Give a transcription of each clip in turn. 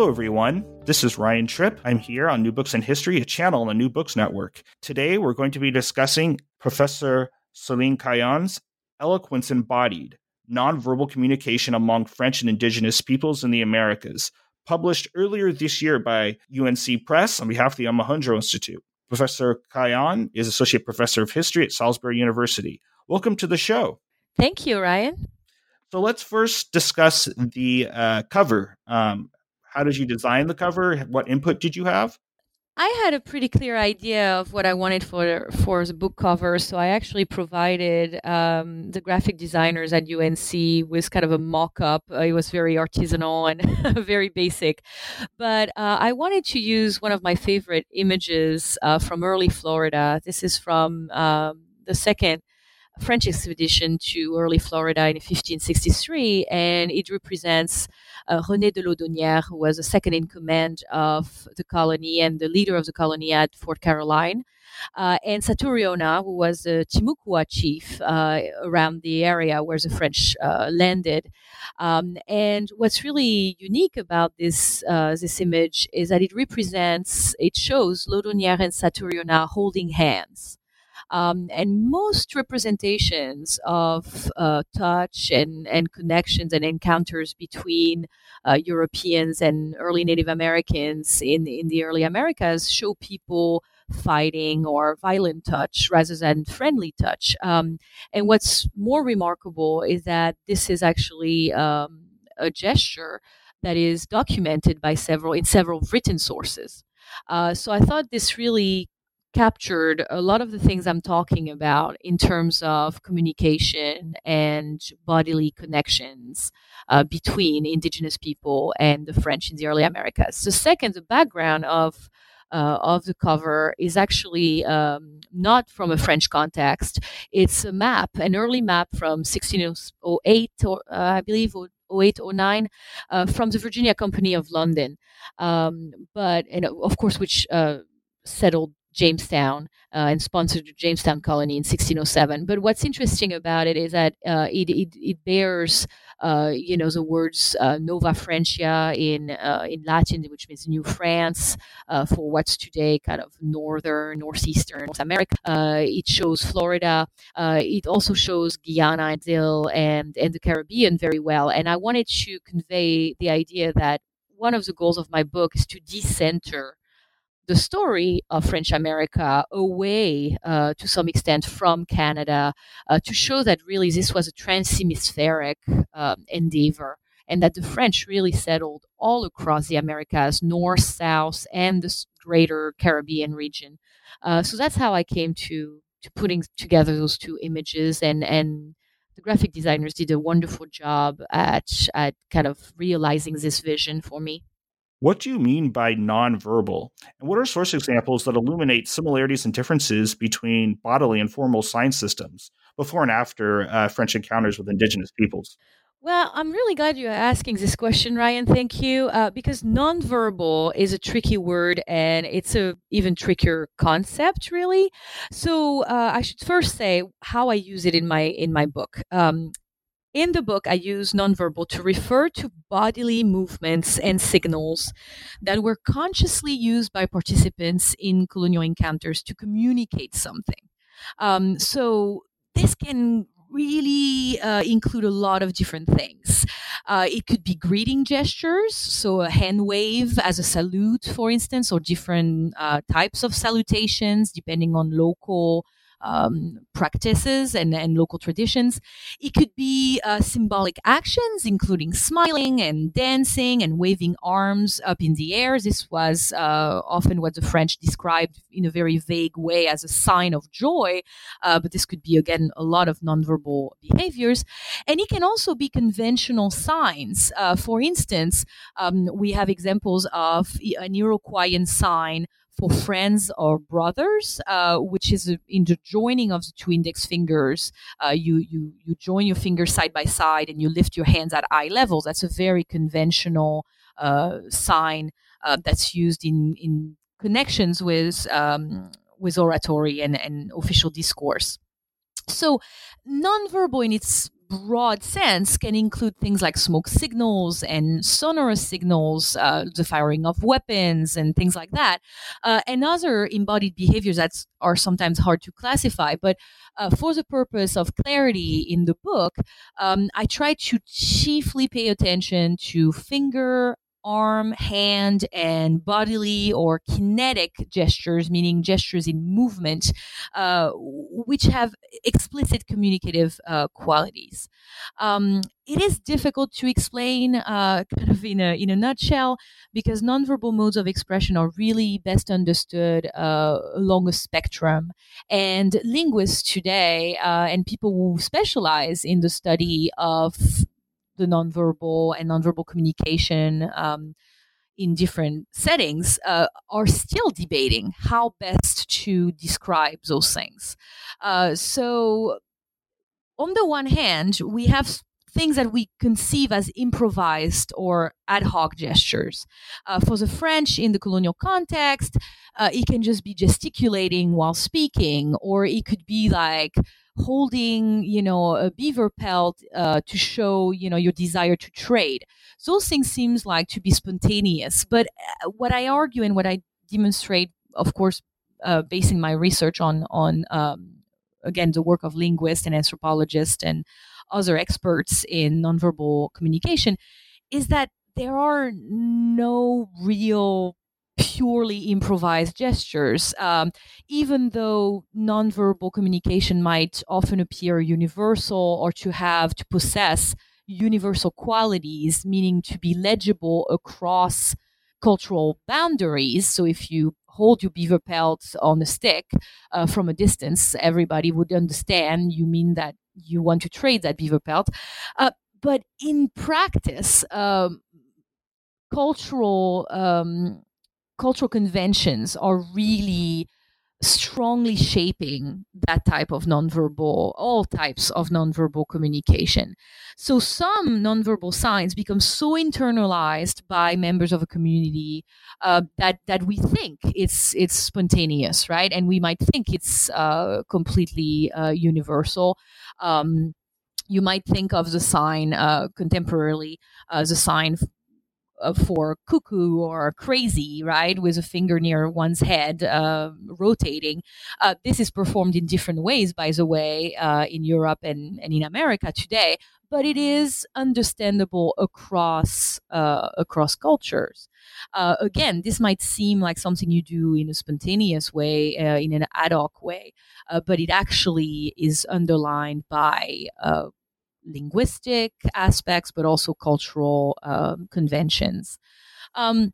Hello, everyone. This is Ryan Tripp. I'm here on New Books in History, a channel on the New Books Network. Today, we're going to be discussing Professor Celine Carayon's Eloquence Embodied Nonverbal Communication Among French and Indigenous Peoples in the Americas, published earlier this year by UNC Press on behalf of the Omohundro Institute. Professor Cayon is Associate Professor of History at Salisbury University. Welcome to the show. Thank you, Ryan. So let's first discuss the uh, cover. Um, how did you design the cover? What input did you have? I had a pretty clear idea of what I wanted for for the book cover, so I actually provided um, the graphic designers at UNC with kind of a mock-up. Uh, it was very artisanal and very basic, but uh, I wanted to use one of my favorite images uh, from early Florida. This is from um, the second French expedition to early Florida in 1563, and it represents uh, René de Laudonnière, who was the second in command of the colony and the leader of the colony at Fort Caroline. Uh, and Satouriona, who was the Timucua chief uh, around the area where the French uh, landed. Um, and what's really unique about this uh, this image is that it represents, it shows Laudonnière and Satouriona holding hands. Um, and most representations of uh, touch and, and connections and encounters between uh, Europeans and early Native Americans in, in the early Americas show people fighting or violent touch rather than friendly touch. Um, and what's more remarkable is that this is actually um, a gesture that is documented by several in several written sources. Uh, so I thought this really captured a lot of the things I'm talking about in terms of communication and bodily connections uh, between indigenous people and the French in the early Americas. The second, the background of uh, of the cover is actually um, not from a French context. It's a map, an early map from 1608, or, uh, I believe, 08, 09, uh, from the Virginia Company of London. Um, but, and of course, which uh, settled Jamestown uh, and sponsored the Jamestown colony in 1607. But what's interesting about it is that uh, it, it, it, bears, uh, you know, the words uh, Nova Francia in uh, in Latin, which means New France, uh, for what's today kind of northern, northeastern North America. it shows Florida. it also shows Guyana and Brazil and and the Caribbean very well. And I wanted to convey the idea that one of the goals of my book is to decenter the story of French America away uh, to some extent from Canada uh, to show that really this was a transhemispheric um, endeavor and that the French really settled all across the Americas, north, south, and the greater Caribbean region. Uh, so that's how I came to to putting together those two images and and the graphic designers did a wonderful job at at kind of realizing this vision for me. What do you mean by nonverbal? And what are source examples that illuminate similarities and differences between bodily and formal sign systems before and after uh, French encounters with indigenous peoples? Well, I'm really glad you're asking this question, Ryan. Thank you. Uh, because nonverbal is a tricky word and it's a even trickier concept, really. So uh, I should first say how I use it in my in my book. Um, in the book, I use nonverbal to refer to bodily movements and signals that were consciously used by participants in colonial encounters to communicate something. Um, so this can really uh, include a lot of different things. Uh, it could be greeting gestures, so a hand wave as a salute, for instance, or different uh, types of salutations depending on local um, practices and, and local traditions. It could be uh, symbolic actions, including smiling and dancing and waving arms up in the air. This was uh, often what the French described in a very vague way as a sign of joy, uh, but this could be, again, a lot of nonverbal behaviors. And it can also be conventional signs. Uh, for instance, um, we have examples of an Iroquoian sign for friends or brothers, uh, which is in the joining of the two index fingers. Uh, you you you join your fingers side by side and you lift your hands at eye level. That's a very conventional uh, sign uh, that's used in in connections with um, with oratory and, and official discourse. So, nonverbal in its broad sense can include things like smoke signals and sonorous signals, uh, the firing of weapons and things like that, uh, and other embodied behaviors that are sometimes hard to classify. But uh, for the purpose of clarity in the book, um, I try to chiefly pay attention to finger arm, hand, and bodily or kinetic gestures, meaning gestures in movement, uh, which have explicit communicative uh, qualities. Um, it is difficult to explain, uh, kind of in a in a nutshell, because nonverbal modes of expression are really best understood uh, along a spectrum. And linguists today uh, and people who specialize in the study of the nonverbal and nonverbal communication um, in different settings uh, are still debating how best to describe those things. Uh, so, on the one hand, we have things that we conceive as improvised or ad hoc gestures. Uh, for the French in the colonial context, uh, it can just be gesticulating while speaking, or it could be like holding, you know, a beaver pelt uh, to show, you know, your desire to trade. Those things seems like to be spontaneous. But uh, what I argue and what I demonstrate, of course, uh, basing my research on on um, again the work of linguists and anthropologists and other experts in nonverbal communication, is that there are no real purely improvised gestures, um, even though nonverbal communication might often appear universal or to have to possess universal qualities, meaning to be legible across cultural boundaries. So if you hold your beaver pelt on a stick uh, from a distance, everybody would understand you mean that you want to trade that beaver pelt. Uh, but in practice, um, cultural um, cultural conventions are really strongly shaping that type of nonverbal, all types of nonverbal communication. So some nonverbal signs become so internalized by members of a community uh, that that we think it's it's spontaneous, right? And we might think it's uh, completely uh, universal. Um, you might think of the sign uh, contemporarily as a sign uh, for cuckoo or crazy, right, with a finger near one's head uh, rotating. Uh, this is performed in different ways, by the way, uh, in Europe and, and in America today, but it is understandable across uh, across cultures. Again, this might seem like something you do in a spontaneous way, in an ad hoc way, but it actually is underlined by linguistic aspects, but also cultural um, conventions. Um,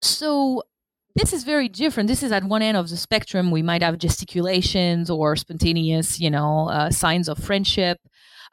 so this is very different. This is at one end of the spectrum. We might have gesticulations or spontaneous, you know, uh, signs of friendship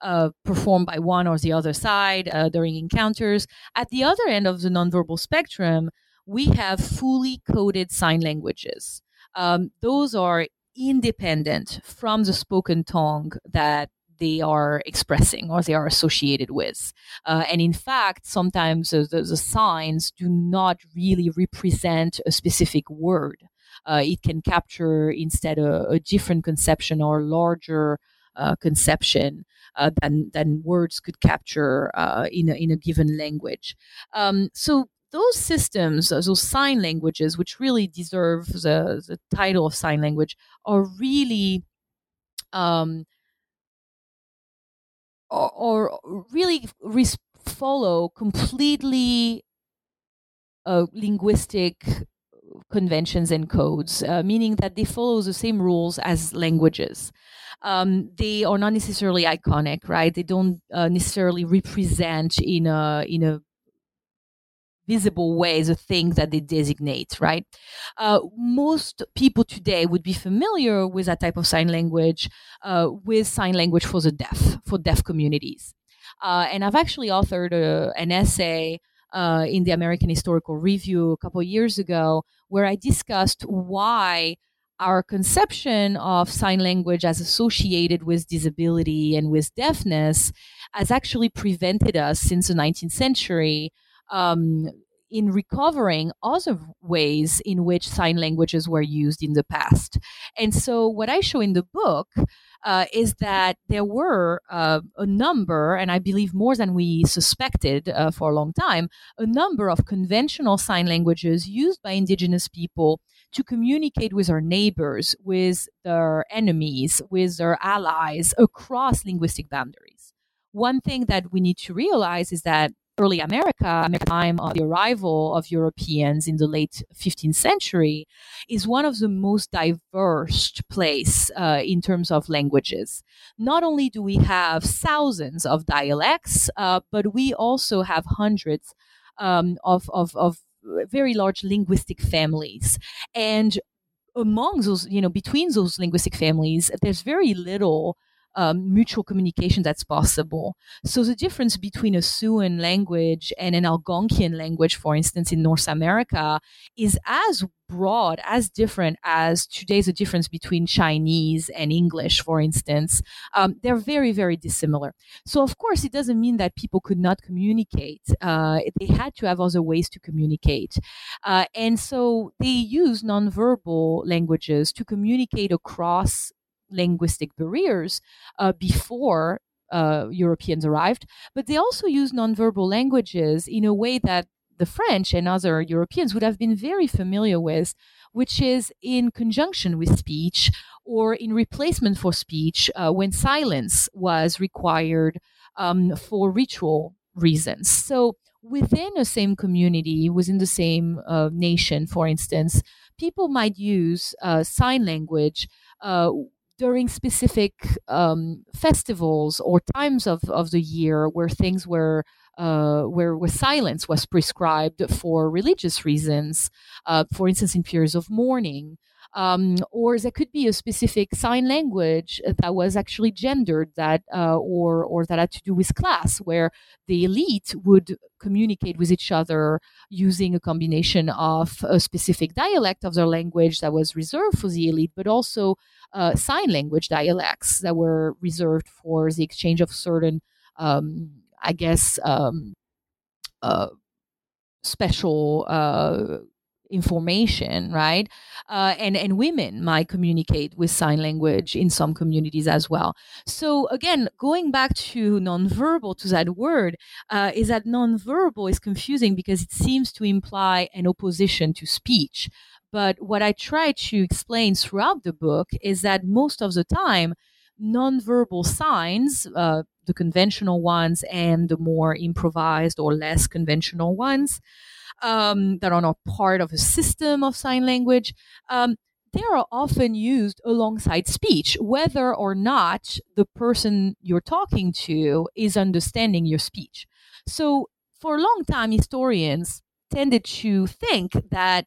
uh, performed by one or the other side uh, during encounters. At the other end of the nonverbal spectrum, we have fully coded sign languages. Um, those are independent from the spoken tongue that they are expressing or they are associated with. Uh, and in fact, sometimes uh, the, the, signs do not really represent a specific word. Uh, it can capture instead a, a different conception or larger uh, conception uh, than, than words could capture uh, in, a, in a given language. Um, so those systems, those sign languages, which really deserve the, the title of sign language, are really um, or, or really res- follow completely uh, linguistic conventions and codes, uh, meaning that they follow the same rules as languages. Um, they are not necessarily iconic, right? They don't uh, necessarily represent in a in a visible ways the things that they designate, right? Uh, most people today would be familiar with that type of sign language, uh, with sign language for the deaf, for deaf communities. Uh, and I've actually authored a, an essay uh, in the American Historical Review a couple years ago where I discussed why our conception of sign language as associated with disability and with deafness has actually prevented us since the 19th century um, in recovering other ways in which sign languages were used in the past. And so, what I show in the book uh, is that there were uh, a number, and I believe more than we suspected uh, for a long time, a number of conventional sign languages used by indigenous people to communicate with our neighbors, with their enemies, with their allies across linguistic boundaries. One thing that we need to realize is that early America, the time of the arrival of Europeans in the late 15th century, is one of the most diverse place uh, in terms of languages. Not only do we have thousands of dialects, uh, but we also have hundreds um, of, of, of very large linguistic families. And among those, you know, between those linguistic families, there's very little um, mutual communication that's possible. So the difference between a Siouan language and an Algonquian language, for instance, in North America, is as broad, as different as today's the difference between Chinese and English, for instance. Um, they're very, very dissimilar. So of course, it doesn't mean that people could not communicate. Uh, they had to have other ways to communicate, uh, and so they use nonverbal languages to communicate across linguistic barriers uh, before uh, Europeans arrived, but they also use nonverbal languages in a way that the French and other Europeans would have been very familiar with, which is in conjunction with speech or in replacement for speech uh, when silence was required um, for ritual reasons. So, within a same community, within the same uh, nation, for instance, people might use uh, sign language uh, during specific um, festivals or times of, of the year where things were uh, where, where silence was prescribed for religious reasons, uh, for instance, in periods of mourning. Um, or there could be a specific sign language that was actually gendered that uh, or or that had to do with class where the elite would communicate with each other using a combination of a specific dialect of their language that was reserved for the elite but also uh, sign language dialects that were reserved for the exchange of certain um, i guess um, uh, special uh, information, right? Uh, and and women might communicate with sign language in some communities as well. So again, going back to nonverbal to that word, uh, is that nonverbal is confusing because it seems to imply an opposition to speech. But what I try to explain throughout the book is that most of the time, nonverbal signs, uh, the conventional ones and the more improvised or less conventional ones, um, that are not part of a system of sign language, um, they are often used alongside speech, whether or not the person you're talking to is understanding your speech. So, for a long time, historians tended to think that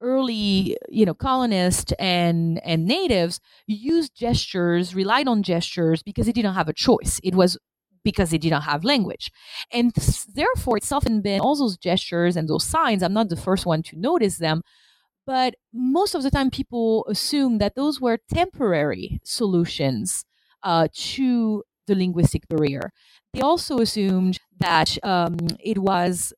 early you know colonists and and natives used gestures relied on gestures because they didn't have a choice it was because they didn't have language. And therefore, it's often been all those gestures and those signs. I'm not the first one to notice them, but most of the time, people assume that those were temporary solutions uh, to the linguistic barrier. They also assumed that um, it was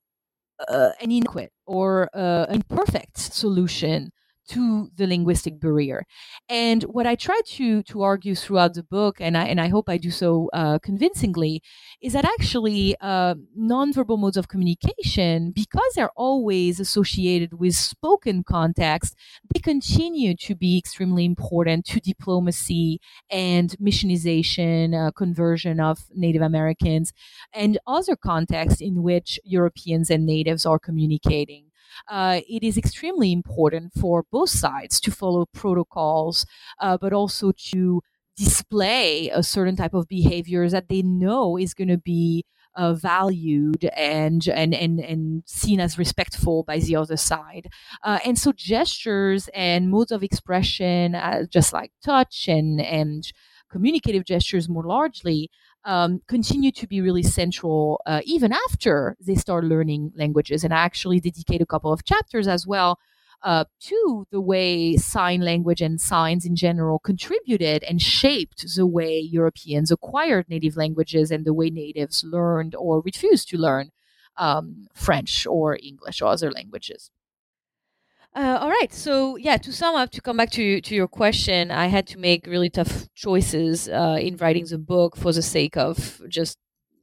uh, an inadequate or uh, imperfect solution to the linguistic barrier. And what I try to to argue throughout the book, and I and I hope I do so uh, convincingly, is that actually uh, nonverbal modes of communication, because they're always associated with spoken context, they continue to be extremely important to diplomacy and missionization, uh, conversion of Native Americans, and other contexts in which Europeans and natives are communicating uh, it is extremely important for both sides to follow protocols, uh, but also to display a certain type of behaviors that they know is going to be uh, valued and, and and and seen as respectful by the other side. Uh, and so gestures and modes of expression, uh, just like touch and and communicative gestures more largely, um, continue to be really central uh, even after they start learning languages. And I actually dedicate a couple of chapters as well uh, to the way sign language and signs in general contributed and shaped the way Europeans acquired native languages and the way natives learned or refused to learn um, French or English or other languages. Uh, all right. So yeah, to sum up, to come back to to your question, I had to make really tough choices uh, in writing the book for the sake of just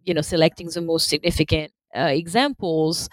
you know selecting the most significant uh, examples.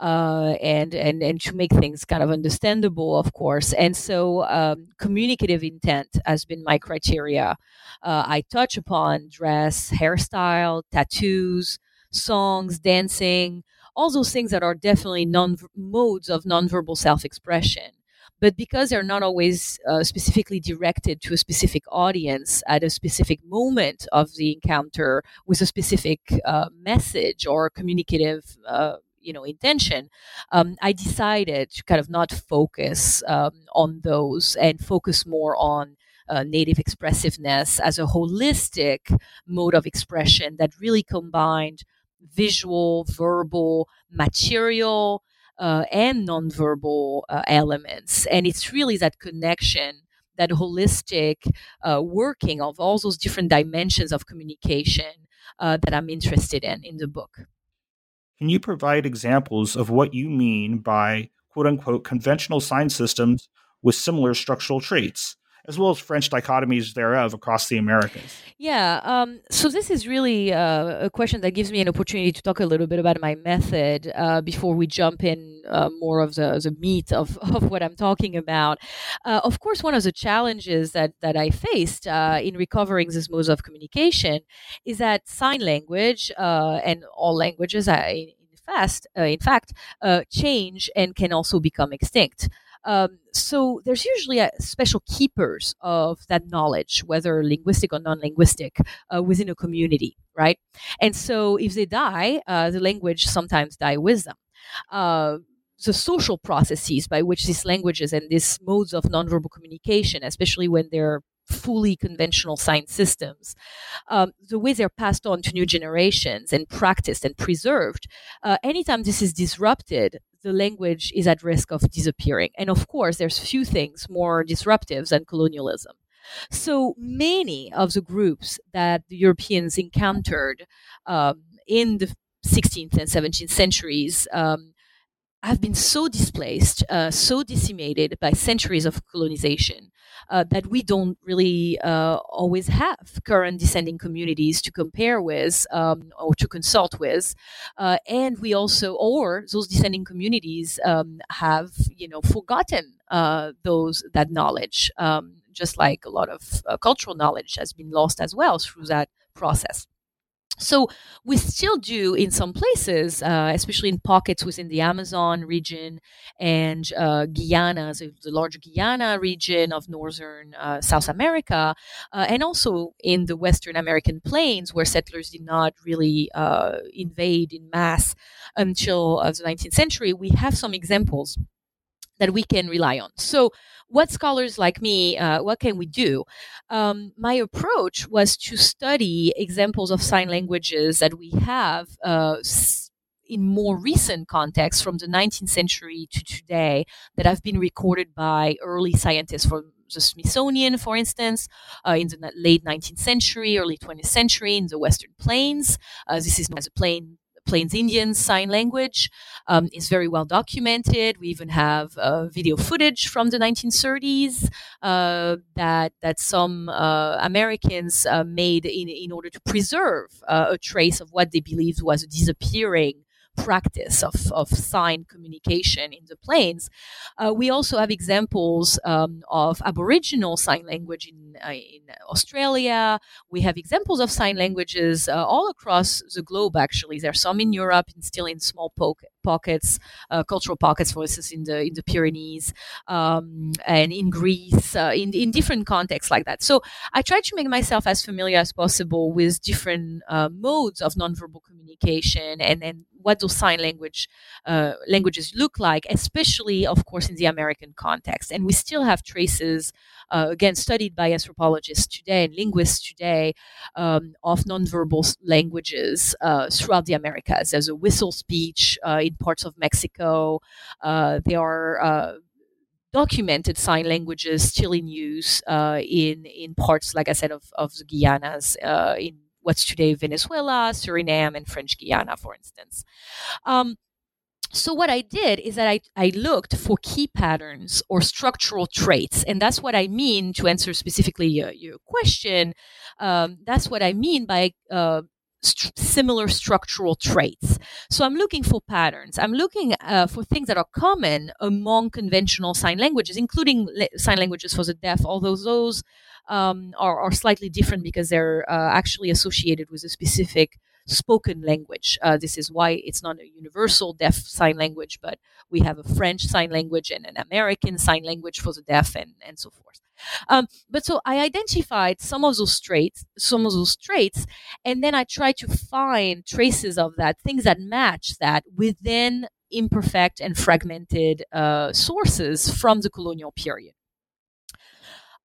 Uh, and and and to make things kind of understandable, of course. And so, um, communicative intent has been my criteria. Uh, I touch upon dress, hairstyle, tattoos, songs, dancing, all those things that are definitely non modes of nonverbal self-expression. But because they're not always uh, specifically directed to a specific audience at a specific moment of the encounter with a specific uh, message or communicative uh, you know intention um, i decided to kind of not focus um, on those and focus more on uh, native expressiveness as a holistic mode of expression that really combined visual, verbal, material, uh, and nonverbal uh, elements. And it's really that connection, that holistic uh, working of all those different dimensions of communication uh, that I'm interested in in the book. Can you provide examples of what you mean by quote unquote conventional sign systems with similar structural traits? As well as French dichotomies thereof across the Americas. Yeah, um, so this is really uh, a question that gives me an opportunity to talk a little bit about my method uh, before we jump in uh, more of the, the meat of, of what I'm talking about. Uh, of course, one of the challenges that, that I faced uh, in recovering this mode of communication is that sign language uh, and all languages, I, fast, uh, in fact, uh, change and can also become extinct. Um, so there's usually a special keepers of that knowledge, whether linguistic or non-linguistic, uh, within a community, right? And so if they die, uh, the language sometimes die with them. Uh, the social processes by which these languages and these modes of nonverbal communication, especially when they're fully conventional science systems, um, the way they're passed on to new generations and practiced and preserved, uh, anytime this is disrupted, the language is at risk of disappearing. And of course, there's few things more disruptive than colonialism. So many of the groups that the Europeans encountered um, in the 16th and 17th centuries um, have been so displaced, uh, so decimated by centuries of colonization uh, that we don't really uh, always have current descending communities to compare with um, or to consult with. Uh, and we also, or those descending communities um, have, you know, forgotten uh, those that knowledge, um, just like a lot of uh, cultural knowledge has been lost as well through that process. So we still do in some places, uh, especially in pockets within the Amazon region and uh, Guyana, so the large Guyana region of northern uh, South America, uh, and also in the Western American plains, where settlers did not really uh, invade in mass until uh, the 19th century. We have some examples that we can rely on. So what scholars like me, uh, what can we do? Um, my approach was to study examples of sign languages that we have uh, in more recent contexts from the 19th century to today that have been recorded by early scientists from the Smithsonian, for instance, uh, in the late 19th century, early 20th century in the Western Plains. Uh, this is known as a plain Plains Indian Sign Language um, is very well documented. We even have uh, video footage from the 1930s uh, that that some uh, Americans uh, made in in order to preserve uh, a trace of what they believed was a disappearing practice of, of sign communication in the plains. Uh, we also have examples um, of Aboriginal sign language in, uh, in Australia. We have examples of sign languages uh, all across the globe, actually. There are some in Europe and still in small po- pockets, uh, cultural pockets, for instance, in the, in the Pyrenees um, and in Greece, uh, in, in different contexts like that. So I try to make myself as familiar as possible with different uh, modes of nonverbal communication and, and what those sign language uh, languages look like, especially, of course, in the American context. And we still have traces, uh, again, studied by anthropologists today and linguists today, um, of nonverbal languages uh, throughout the Americas. There's a whistle speech uh, in parts of Mexico. Uh, there are uh, documented sign languages still in use uh, in in parts, like I said, of, of the Guianas in what's today Venezuela, Suriname, and French Guiana, for instance. Um, so what I did is that I, I looked for key patterns or structural traits, and that's what I mean to answer specifically your, your question. Um, that's what I mean by uh, st- similar structural traits. So I'm looking for patterns. I'm looking uh, for things that are common among conventional sign languages, including la- sign languages for the deaf, although those um, are, are, slightly different because they're uh, actually associated with a specific spoken language. Uh, this is why it's not a universal deaf sign language, but we have a French sign language and an American sign language for the deaf, and, and so forth. Um, but so I identified some of those traits, some of those traits, and then I tried to find traces of that, things that match that within imperfect and fragmented uh, sources from the colonial period.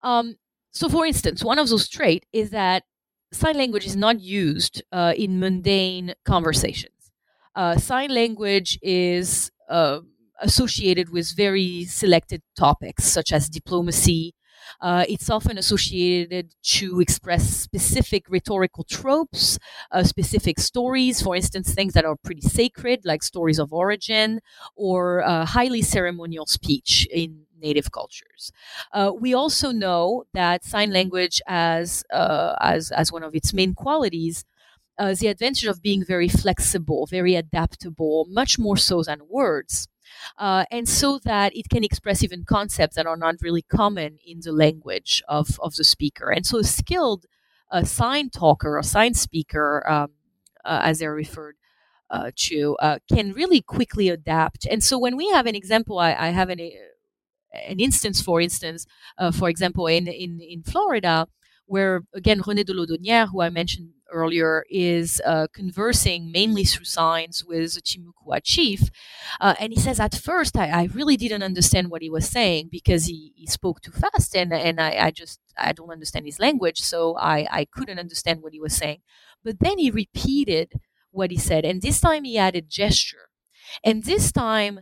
Um, so, for instance, one of those traits is that sign language is not used uh, in mundane conversations. Uh, sign language is uh, associated with very selected topics such as diplomacy, uh, it's often associated to express specific rhetorical tropes, uh, specific stories, for instance, things that are pretty sacred, like stories of origin, or uh, highly ceremonial speech in native cultures. Uh, we also know that sign language, as uh, as as one of its main qualities, uh, the advantage of being very flexible, very adaptable, much more so than words uh, and so that it can express even concepts that are not really common in the language of, of the speaker. And so a skilled uh, sign talker or sign speaker, um, uh, as they're referred uh, to, uh, can really quickly adapt. And so when we have an example, I, I have an, an instance, for instance, uh, for example, in, in, in Florida, where again René de Laudonnière, who I mentioned earlier, is uh, conversing mainly through signs with the Timucua chief. Uh, and he says, at first, I, I, really didn't understand what he was saying because he, he spoke too fast and, and I, I, just, I don't understand his language. So I, I couldn't understand what he was saying. But then he repeated what he said. And this time he added gesture. And this time,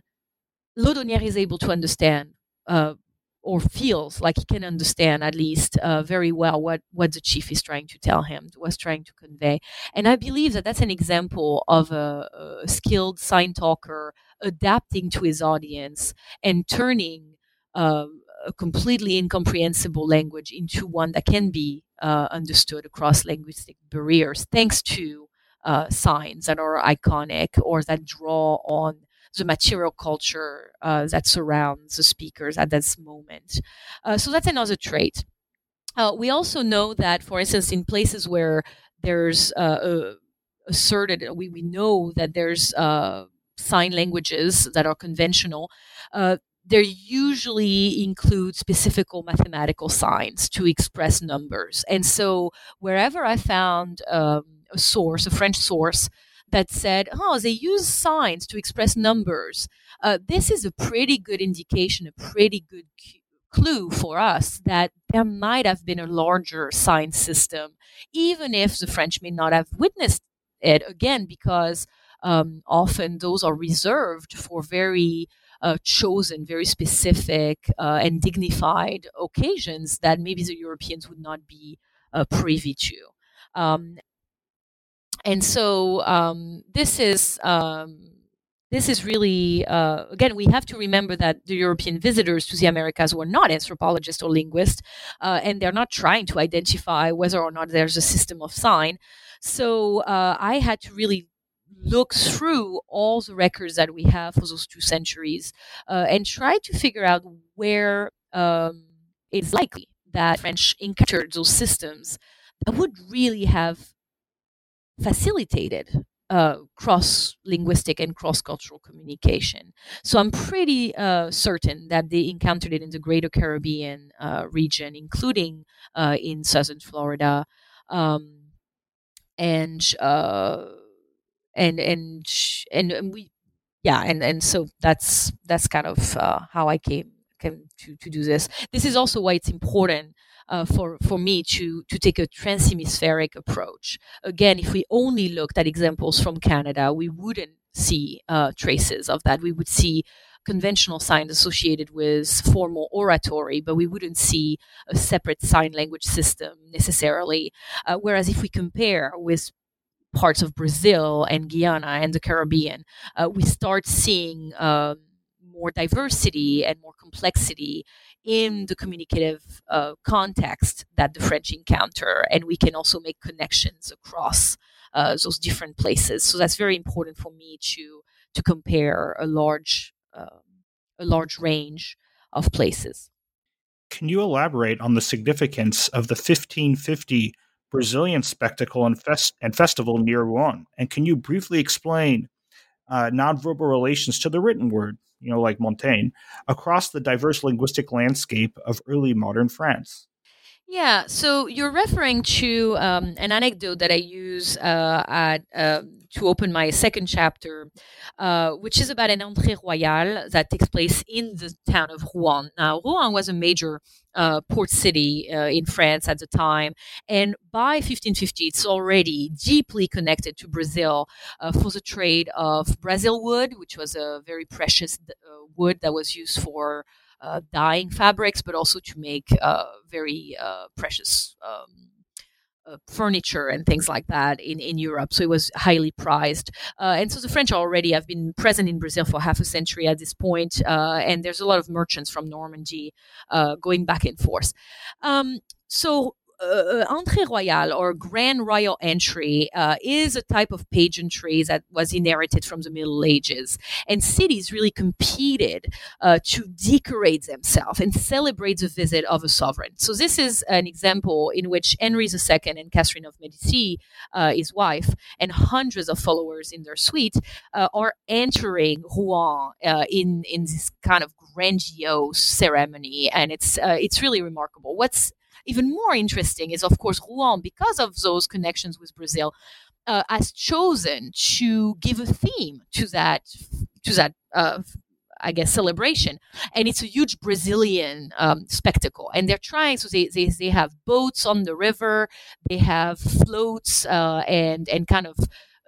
Laudonnière is able to understand uh, or feels like he can understand at least uh, very well what, what the chief is trying to tell him, was trying to convey. And I believe that that's an example of a, a skilled sign talker adapting to his audience and turning uh, a completely incomprehensible language into one that can be uh, understood across linguistic barriers, thanks to uh, signs that are iconic or that draw on the material culture uh, that surrounds the speakers at this moment. Uh, so that's another trait. Uh, we also know that, for instance, in places where there's uh, asserted, we, we know that there's uh, sign languages that are conventional they usually include specific mathematical signs to express numbers. And so wherever I found um, a source, a French source that said, oh, they use signs to express numbers. Uh, this is a pretty good indication, a pretty good clue for us that there might have been a larger sign system, even if the French may not have witnessed it, again, because um, often those are reserved for very uh, chosen, very specific uh, and dignified occasions that maybe the Europeans would not be uh, privy to. Um, and so um, this is um, this is really uh, again we have to remember that the european visitors to the americas were not anthropologists or linguists uh, and they're not trying to identify whether or not there's a system of sign. So uh, i had to really look through all the records that we have for those two centuries uh, and try to figure out where um, it's likely that french encountered those systems that would really have facilitated uh, cross linguistic and cross cultural communication. So I'm pretty uh, certain that they encountered it in the greater Caribbean uh, region, including uh, in southern Florida. Um, and, uh, and, and, and, and, we, yeah, and, and so that's, that's kind of uh, how I came, came to, to do this. This is also why it's important uh, for for me to to take a transhemispheric approach. Again, if we only looked at examples from Canada, we wouldn't see uh, traces of that. We would see conventional signs associated with formal oratory, but we wouldn't see a separate sign language system necessarily. Uh, whereas if we compare with parts of Brazil and Guyana and the Caribbean, uh, we start seeing um, more diversity and more complexity in the communicative uh, context that the French encounter, and we can also make connections across uh, those different places. So that's very important for me to to compare a large uh, a large range of places. Can you elaborate on the significance of the 1550 Brazilian spectacle and, fest- and festival near Rouen? And can you briefly explain uh, nonverbal relations to the written word? You know, like Montaigne, across the diverse linguistic landscape of early modern France. Yeah, so you're referring to um, an anecdote that I use uh, at, uh, to open my second chapter, uh, which is about an entrée royale that takes place in the town of Rouen. Now, Rouen was a major uh, port city uh, in France at the time, and by 1550, it's already deeply connected to Brazil uh, for the trade of Brazil wood, which was a very precious wood that was used for uh, dyeing fabrics, but also to make uh, very uh, precious um, uh, furniture and things like that in, in Europe. So it was highly prized. Uh, and so the French already have been present in Brazil for half a century at this point, uh, and there's a lot of merchants from Normandy going back and forth. Um, so uh, entrée royale or grand royal entry uh, is a type of pageantry that was inherited from the Middle Ages. And cities really competed uh, to decorate themselves and celebrate the visit of a sovereign. So, this is an example in which Henry II and Catherine of Medici, uh, his wife, and hundreds of followers in their suite uh, are entering Rouen uh, in, in this kind of grandiose ceremony. And it's, it's really remarkable. What's even more interesting is, of course, Rouen, because of those connections with Brazil, uh, has chosen to give a theme to that to that uh, I guess celebration, and it's a huge Brazilian um, spectacle. And they're trying, so they, they they have boats on the river, they have floats uh, and and kind of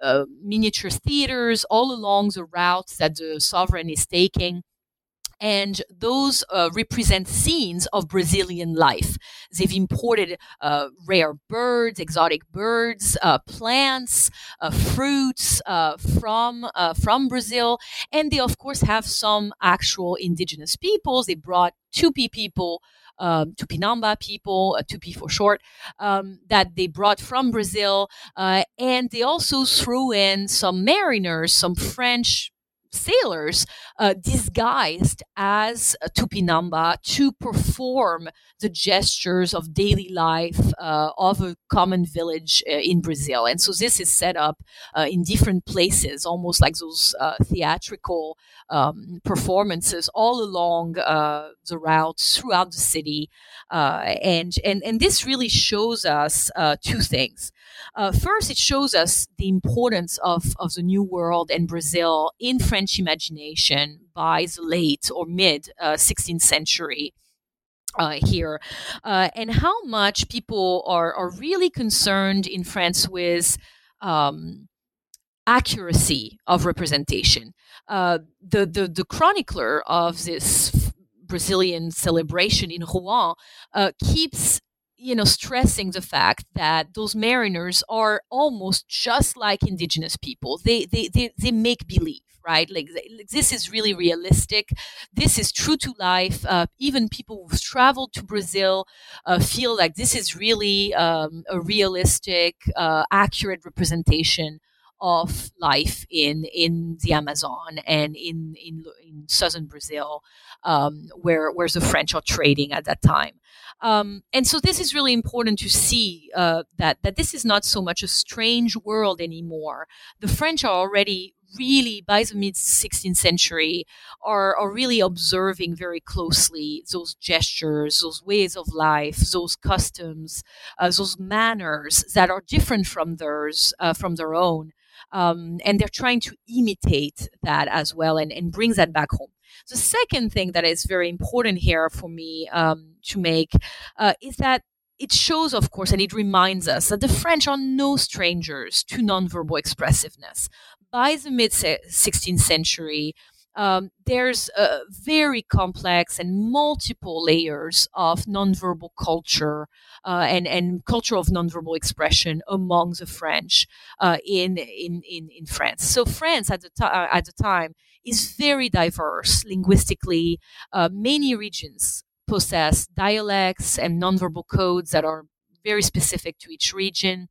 uh, miniature theaters all along the route that the sovereign is taking and those uh, represent scenes of Brazilian life. They've imported uh, rare birds, exotic birds, uh, plants, uh, fruits uh, from uh, from Brazil, and they of course have some actual indigenous peoples. They brought Tupi people. Um, Tupinamba people, uh, Tupi for short, um, that they brought from Brazil. Uh, and they also threw in some mariners, some French sailors uh, disguised as Tupinamba to perform the gestures of daily life uh, of a common village uh, in Brazil. And so this is set up uh, in different places, almost like those uh, theatrical um, performances all along uh, the routes throughout the city. and, and, and this really shows us two things. Uh, first, it shows us the importance of, of the New World and Brazil in French imagination by the late or mid uh, 16th century. Uh, here, uh, and how much people are, are really concerned in France with um, accuracy of representation. Uh, the, the, the chronicler of this Brazilian celebration in Rouen uh, keeps you know, stressing the fact that those mariners are almost just like indigenous people. They they they, they make believe right? Like, like, this is really realistic. This is true to life. Uh, even people who've traveled to Brazil uh, feel like this is really um, a realistic, uh, accurate representation of life in in the Amazon and in in, in southern Brazil, um, where where the French are trading at that time. Um, and so this is really important to see uh, that that this is not so much a strange world anymore. The French are already really by the mid 16th century are, are really observing very closely those gestures those ways of life those customs uh, those manners that are different from theirs uh, from their own um, and they're trying to imitate that as well and, and brings that back home. The second thing that is very important here for me um, to make uh, is that it shows, of course, and it reminds us that the French are no strangers to nonverbal expressiveness. By the mid 16th century, um, there's a very complex and multiple layers of nonverbal culture uh, and, and culture of nonverbal expression among the French uh, in, in, in, in France. So France at the, uh, at the time is very diverse linguistically. Uh, many regions possess dialects and nonverbal codes that are very specific to each region.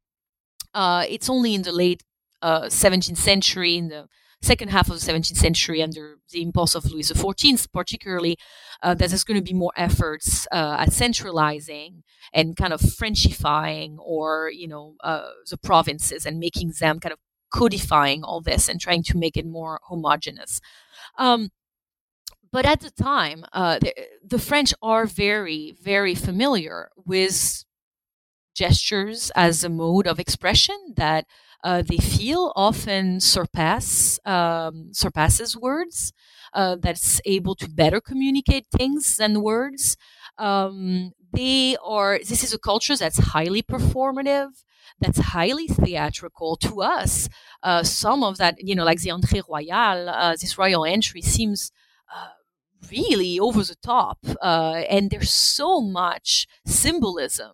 Uh, it's only in the late uh, 17th century, in the second half of the 17th century, under the impulse of Louis XIV, particularly, uh, that there's going to be more efforts uh, at centralizing and kind of Frenchifying, or you know, uh, the provinces and making them kind of codifying all this and trying to make it more homogenous. Um, but at the time, uh, the, the French are very, very familiar with gestures as a mode of expression that uh, they feel often surpass um, surpasses words. Uh, that's able to better communicate things than words. Um, they are. This is a culture that's highly performative. That's highly theatrical to us. Uh, some of that, you know, like the entrée royale, uh, this royal entry seems uh, really over the top, uh, and there's so much symbolism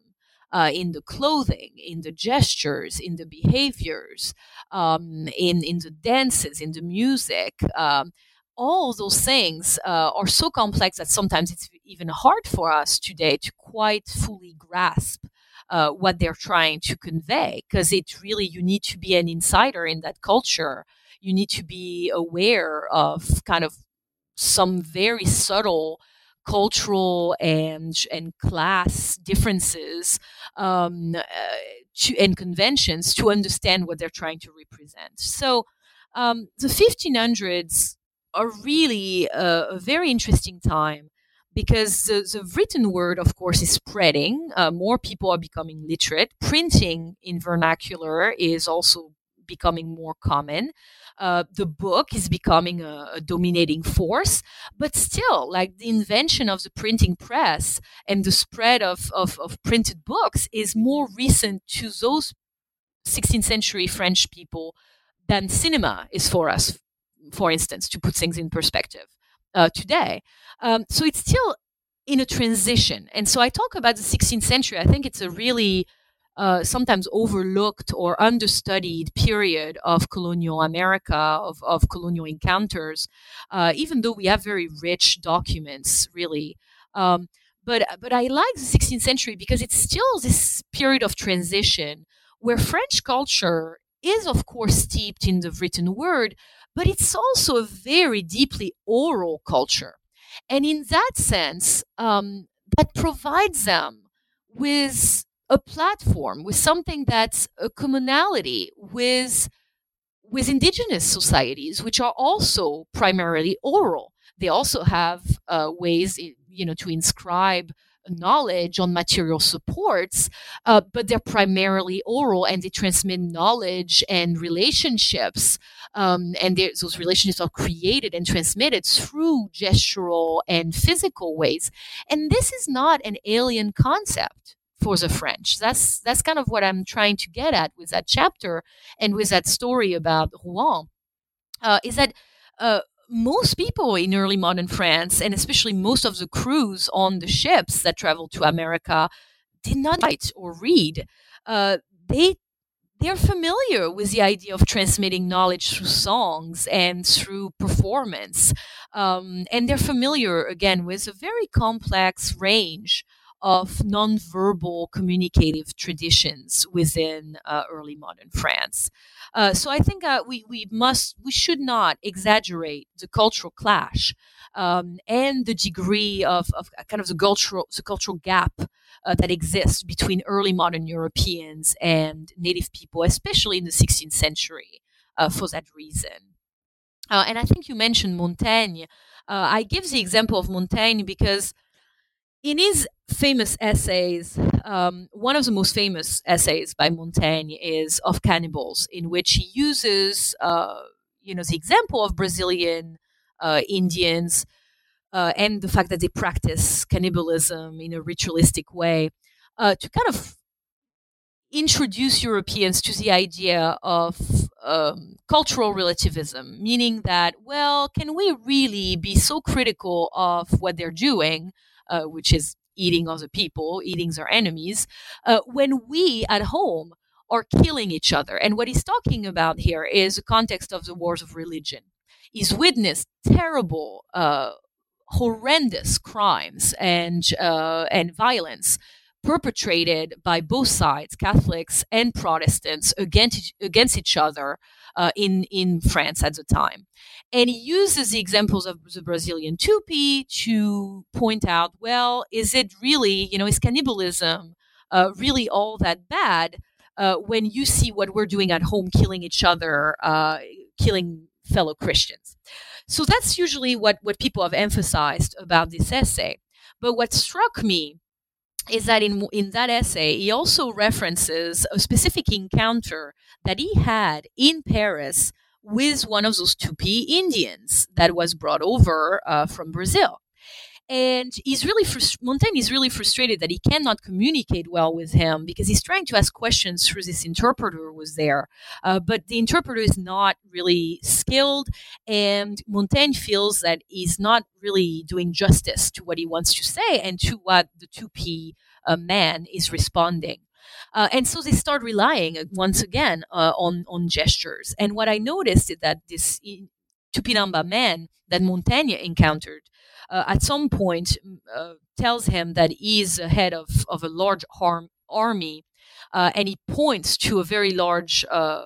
uh, in the clothing, in the gestures, in the behaviors, um, in in the dances, in the music. Um, all those things uh, are so complex that sometimes it's even hard for us today to quite fully grasp uh, what they're trying to convey because it really you need to be an insider in that culture you need to be aware of kind of some very subtle cultural and and class differences um, uh, to, and conventions to understand what they're trying to represent. So um, the 1500s are really a, a, very interesting time because the, the, written word, of course, is spreading. Uh, more people are becoming literate. Printing in vernacular is also becoming more common. Uh, the book is becoming a, a, dominating force, but still, like the invention of the printing press and the spread of, of, of printed books is more recent to those 16th century French people than cinema is for us, for instance, to put things in perspective uh, today. Um, so it's still in a transition. And so I talk about the 16th century. I think it's a really uh, sometimes overlooked or understudied period of colonial America, of, of colonial encounters, uh, even though we have very rich documents, really. Um, but, but I like the 16th century because it's still this period of transition where French culture is, of course, steeped in the written word, but it's also a very deeply oral culture. And in that sense, um, that provides them with a platform with something that's a commonality with with indigenous societies which are also primarily oral. They also have uh, ways you know to inscribe knowledge on material supports uh, but they're primarily oral and they transmit knowledge and relationships um, and those relationships are created and transmitted through gestural and physical ways. And this is not an alien concept for the French. That's that's kind of what I'm trying to get at with that chapter and with that story about Rouen. Uh, is that uh, most people in early modern France, and especially most of the crews on the ships that traveled to America, did not write or read, uh, they they're familiar with the idea of transmitting knowledge through songs and through performance. Um, and they're familiar, again, with a very complex range of nonverbal communicative traditions within uh, early modern France. Uh, so I think uh, we, we must, we should not exaggerate the cultural clash um, and the degree of, of kind of the cultural, the cultural gap uh, that exists between early modern Europeans and native people, especially in the 16th century, uh, for that reason. Uh, and I think you mentioned Montaigne. Uh, I give the example of Montaigne because in his famous essays, um, one of the most famous essays by Montaigne is of cannibals, in which he uses, uh, you know, the example of Brazilian uh, Indians uh, and the fact that they practice cannibalism in a ritualistic way uh, to kind of introduce Europeans to the idea of um, cultural relativism, meaning that, well, can we really be so critical of what they're doing, uh, which is eating other people, eating their enemies, uh, when we at home are killing each other? And what he's talking about here is the context of the wars of religion. He's witnessed terrible uh, horrendous crimes and uh, and violence perpetrated by both sides, Catholics and Protestants, against against each other uh, in in France at the time. And he uses the examples of the Brazilian Tupi to point out, well, is it really, you know, is cannibalism uh, really all that bad uh, when you see what we're doing at home, killing each other, uh, killing fellow Christians? So that's usually what, what people have emphasized about this essay. But what struck me is that in, in that essay, he also references a specific encounter that he had in Paris with one of those Tupi Indians that was brought over uh, from Brazil and he's really frust- Montaigne is really frustrated that he cannot communicate well with him because he's trying to ask questions through this interpreter who was there, uh, but the interpreter is not really skilled, and Montaigne feels that he's not really doing justice to what he wants to say and to what the Tupi uh, man is responding. Uh, and so they start relying uh, once again uh, on on gestures. And what I noticed is that this Tupinamba man that Montaigne encountered uh, at some point uh, tells him that he's head of, of a large harm, army, uh, and he points to a very large uh,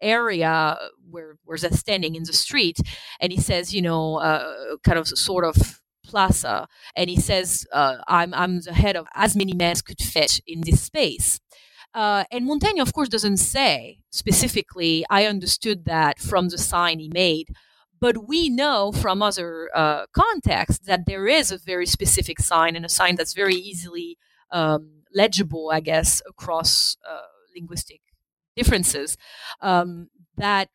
area where where they're standing in the street, and he says, you know, uh, kind of sort of plaza, and he says, uh, "I'm I'm the head of as many men as could fit in this space." Uh, and Montaigne, of course, doesn't say specifically, I understood that from the sign he made. But we know from other uh, contexts that there is a very specific sign and a sign that's very easily um, legible, I guess, across uh, linguistic differences. Um, that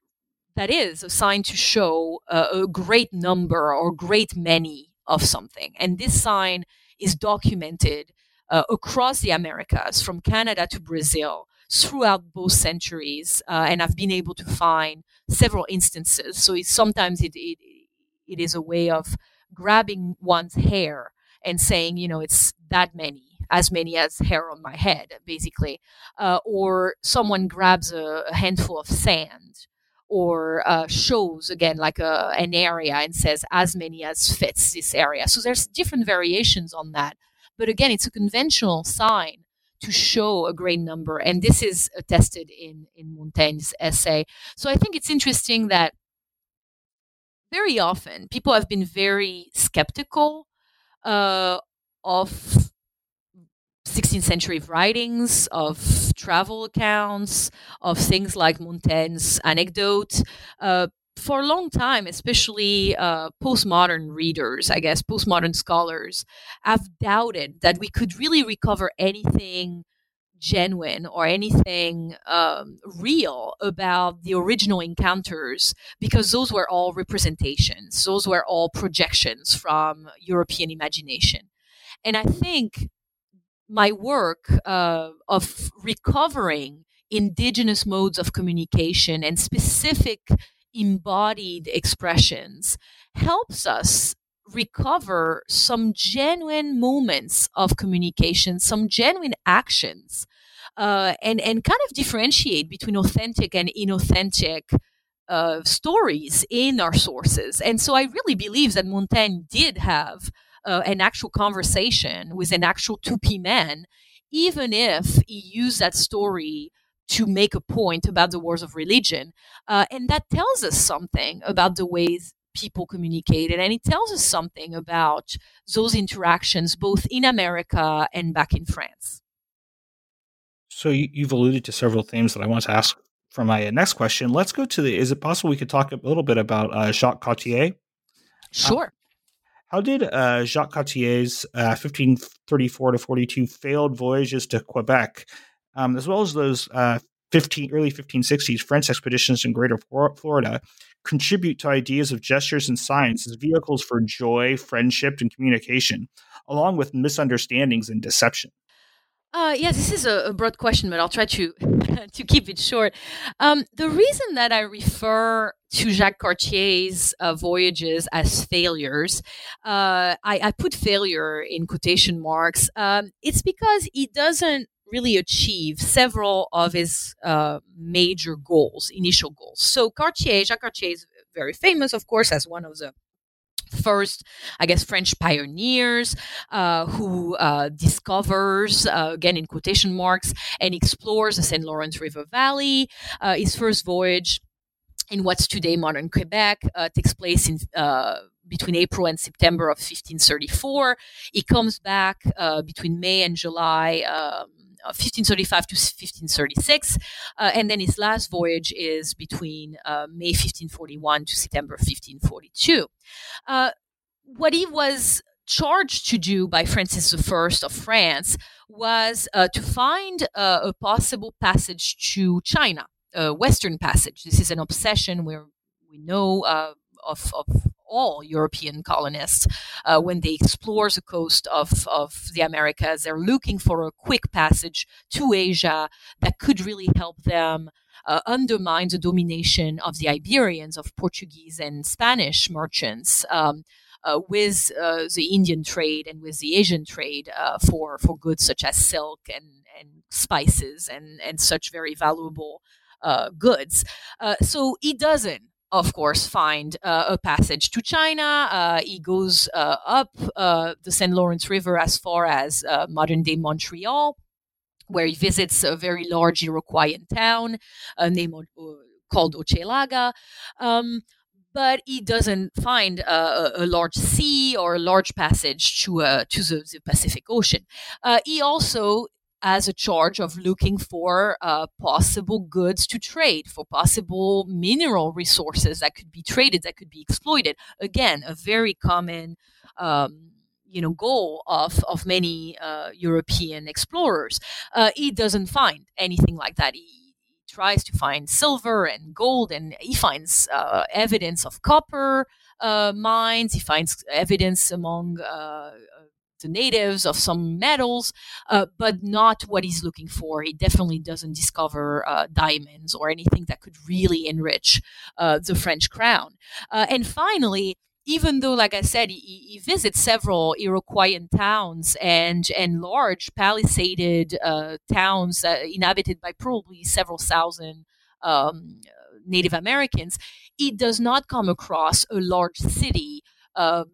that is a sign to show uh, a great number or great many of something, and this sign is documented uh, across the Americas, from Canada to Brazil, throughout both centuries, uh, and I've been able to find several instances. So it's, sometimes it, it it is a way of grabbing one's hair and saying, you know, it's that many, as many as hair on my head, basically, uh, or someone grabs a, a, handful of sand. Or uh, shows again like a, an area and says as many as fits this area. So there's different variations on that, but again, it's a conventional sign to show a great number. And this is attested in, in Montaigne's essay. So I think it's interesting that very often people have been very skeptical uh, of 16th century writings, of travel accounts, of things like Montaigne's anecdote, uh, for a long time, especially uh, postmodern readers, I guess, postmodern scholars, have doubted that we could really recover anything genuine or anything um, real about the original encounters because those were all representations, those were all projections from European imagination. And I think my work uh, of recovering indigenous modes of communication and specific embodied expressions helps us recover some genuine moments of communication, some genuine actions, uh, and and kind of differentiate between authentic and inauthentic uh, stories in our sources. And so I really believe that Montaigne did have uh, an actual conversation with an actual Tupi man, even if he used that story to make a point about the wars of religion. Uh, and that tells us something about the ways people communicated. And it tells us something about those interactions both in America and back in France. So you've alluded to several themes that I want to ask for my next question. Let's go to the. Is it possible we could talk a little bit about uh, Jacques Cartier? Sure. Uh, how did uh, Jacques Cartier's uh, 1534 to 42 failed voyages to Quebec, um, as well as those uh, 15, early 1560s French expeditions in Greater Florida, contribute to ideas of gestures and signs as vehicles for joy, friendship, and communication, along with misunderstandings and deception? Uh, yeah, this is a, a, broad question, but I'll try to to keep it short. Um, the reason that I refer to Jacques Cartier's uh, voyages as failures, uh, I, I, put failure in quotation marks. Um, it's because he doesn't really achieve several of his uh, major goals, initial goals. So Cartier, Jacques Cartier is very famous, of course, as one of the first, I guess, French pioneers uh, who uh, discovers, uh, again in quotation marks, and explores the St. Lawrence River Valley. Uh, his first voyage in what's today modern Quebec uh, takes place in uh, between April and September of 1534. He comes back between May and July. Um, 1535 to 1536, uh, and then his last voyage is between uh, May 1541 to September 1542. Uh, what he was charged to do by Francis I of France was uh, to find a possible passage to China, a Western passage. This is an obsession where we know uh, of, of all European colonists uh, when they explore the coast of, of the Americas. They're looking for a quick passage to Asia that could really help them uh, undermine the domination of the Iberians, of Portuguese and Spanish merchants. Um, uh, with uh, the Indian trade and with the Asian trade uh, for for goods such as silk and, and spices and and such very valuable uh, goods. Uh, so he doesn't of course, find uh, a passage to China. Uh, he goes uh, up uh, the St. Lawrence River as far as uh, modern day Montreal, where he visits a very large Iroquoian town uh, named called Hochelaga. Um, but he doesn't find a, a, large sea or a large passage to, to the, the, Pacific Ocean. he also as a charge of looking for uh, possible goods to trade, for possible mineral resources that could be traded, that could be exploited. Again, a very common. Um, you know, goal of of many uh, European explorers. Uh, he doesn't find anything like that. He, tries to find silver and gold, and he finds uh, evidence of copper uh, mines. He finds evidence among uh, the natives of some metals, uh, but not what he's looking for. He definitely doesn't discover uh, diamonds or anything that could really enrich uh, the French crown. Uh, and finally, even though, like I said, he, he visits several Iroquoian towns and and large palisaded uh, towns inhabited by probably several thousand um, Native Americans, he does not come across a large city. Um,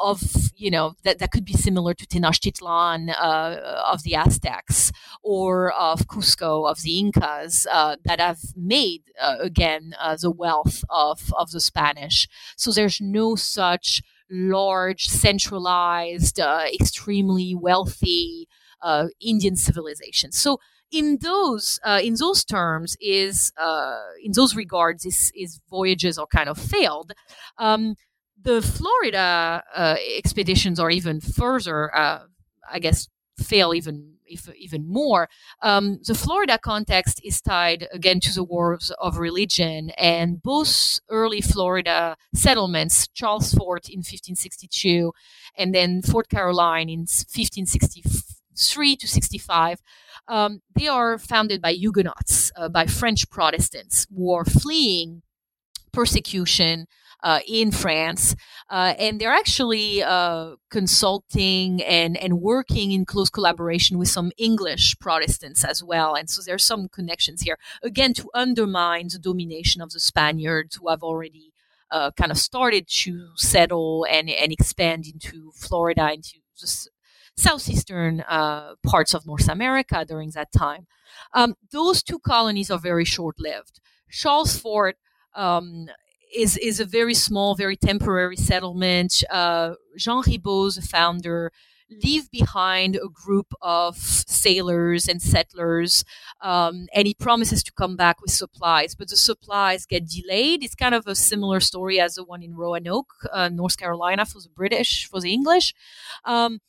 of you know that, that could be similar to Tenochtitlan uh, of the Aztecs or of Cusco of the Incas uh, that have made uh, again uh, the wealth of of the Spanish. So there's no such large, centralized, uh, extremely wealthy uh, Indian civilization. So in those uh, in those terms is uh, in those regards is, is voyages are kind of failed um, the Florida uh, expeditions are even further, uh, I guess, fail even if, even more. Um, the Florida context is tied again to the wars of religion, and both early Florida settlements, Charles Fort in 1562, and then Fort Caroline in 1563 to 65. Um, they are founded by Huguenots, uh, by French Protestants who are fleeing persecution uh, in France, uh, and they're actually uh, consulting and and working in close collaboration with some English Protestants as well. And so there's some connections here again to undermine the domination of the Spaniards who have already uh, kind of started to settle and and expand into Florida into the southeastern uh, parts of North America during that time. Um, those two colonies are very short lived. Charles Fort um, is is a very small, very temporary settlement. Uh, Jean Ribault, the founder, leave behind a group of sailors and settlers, um, and he promises to come back with supplies. But the supplies get delayed. It's kind of a similar story as the one in Roanoke, uh, North Carolina, for the British, for the English. Um,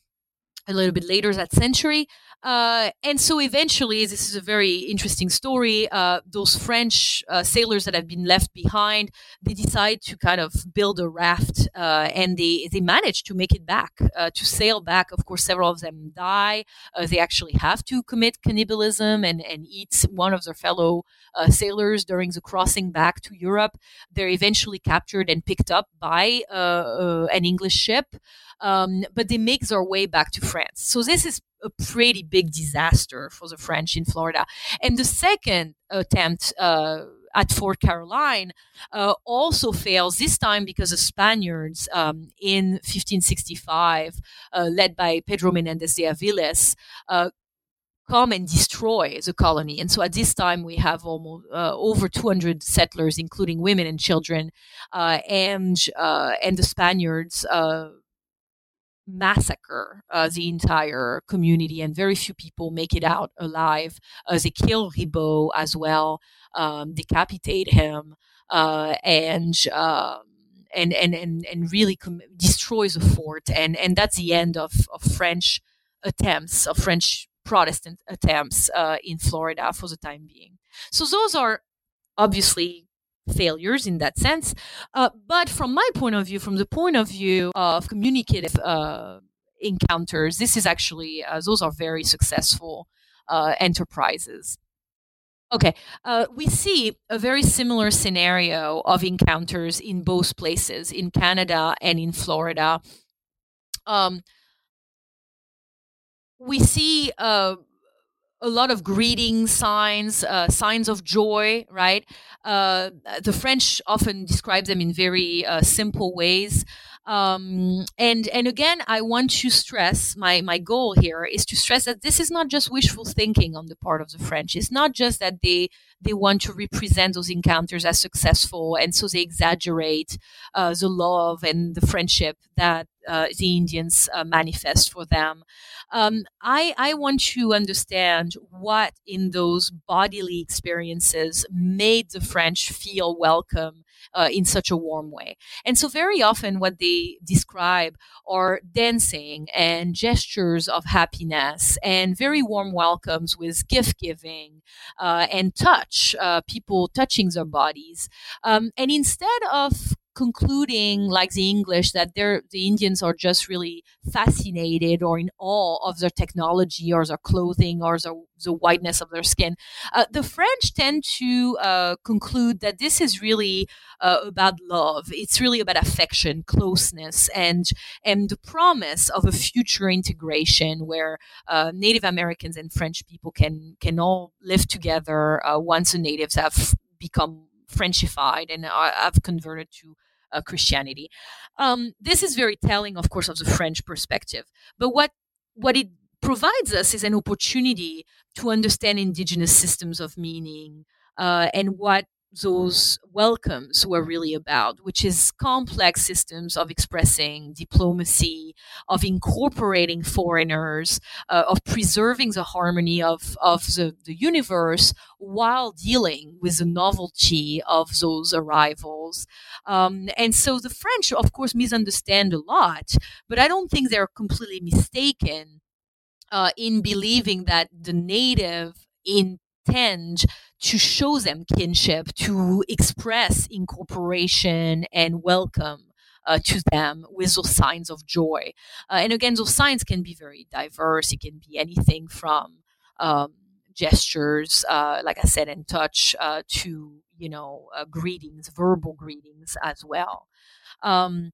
a little bit later that century. Uh, and so eventually, this is a very interesting story. Uh, those French uh, sailors that have been left behind, they decide to kind of build a raft, uh, and they they manage to make it back, uh, to sail back. Of course, several of them die. Uh, they actually have to commit cannibalism and and eat one of their fellow sailors during the crossing back to Europe. They're eventually captured and picked up by an English ship, um, but they make their way back to France. So this is a pretty big disaster for the French in Florida. And the second attempt uh, at Fort Caroline uh, also fails, this time because the Spaniards um, in 1565, uh, led by Pedro Menendez de Aviles, uh, come and destroy the colony. And so at this time, we have almost uh, over 200 settlers, including women and children, uh, and uh, and the Spaniards massacre uh, the entire community, and very few people make it out alive. Uh, they kill Ribault as well, um, decapitate him, uh, and. Um, and, and, and, and really com- destroys the fort. And, and that's the end of, of French attempts, of French Protestant attempts uh, in Florida for the time being. So those are obviously failures in that sense. Uh, but from my point of view, from the point of view of communicative uh, encounters, this is actually, uh, those are very successful uh, enterprises. Okay, uh, we see a very similar scenario of encounters in both places, in Canada and in Florida. Um, we see uh, a lot of greeting signs, uh, signs of joy, right? Uh, the French often describe them in very uh, simple ways. Um, and and again, I want to stress my my goal here is to stress that this is not just wishful thinking on the part of the French. It's not just that they they want to represent those encounters as successful, and so they exaggerate uh, the love and the friendship that uh, the Indians uh, manifest for them. Um, I, I want to understand what in those bodily experiences made the French feel welcome uh, in such a warm way. And so, very often, what they describe are dancing and gestures of happiness and very warm welcomes with gift giving uh, and touch, uh, people touching their bodies. Um, and instead of concluding like the english that they're the indians are just really fascinated or in awe of their technology or their clothing or the, the whiteness of their skin. Uh, the french tend to uh, conclude that this is really uh, about love. It's really about affection closeness and and the promise of a future integration where uh, native americans and french people can can all live together uh, once the natives have become Frenchified and I've converted to uh, Christianity. Um, this is very telling, of course, of the French perspective. But what what it provides us is an opportunity to understand indigenous systems of meaning uh, and what those welcomes were really about, which is complex systems of expressing diplomacy, of incorporating foreigners, uh, of preserving the harmony of, of the, the universe while dealing with the novelty of those arrivals. Um, and so the French, of course, misunderstand a lot, but I don't think they're completely mistaken uh, in believing that the native intend to show them kinship, to express incorporation and welcome. Uh, to them with those signs of joy. Uh, and again, those signs can be very diverse. It can be anything from um, gestures, uh, like I said, and touch uh, to you know uh, greetings, verbal greetings as well. Um,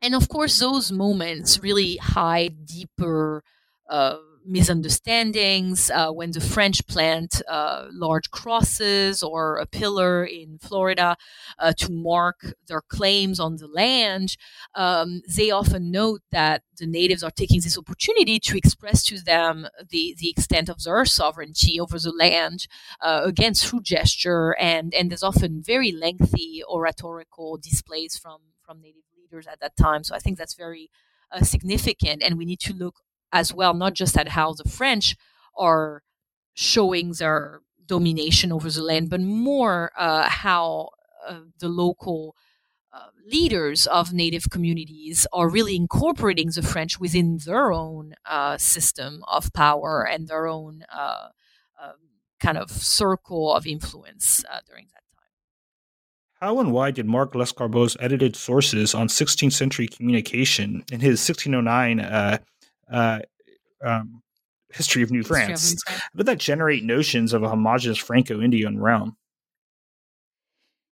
and of course, those moments really hide deeper uh, misunderstandings uh, when the French plant uh, large crosses or a pillar in Florida uh, to mark their claims on the land. Um, they often note that the natives are taking this opportunity to express to them the, the extent of their sovereignty over the land, uh, again through gesture, and, and there's often very lengthy oratorical displays from, from native leaders at that time. So I think that's very uh, significant, and we need to look as well, not just at how the French are showing their domination over the land, but more uh, how uh, the local uh, leaders of native communities are really incorporating the French within their own uh, system of power and their own uh, um, kind of circle of influence uh, during that time. How and why did Marc Lescarbot's edited sources on 16th century communication in his 1609 uh, um, history of New history France. Of New France. But that generate notions of a homogenous Franco-Indian realm.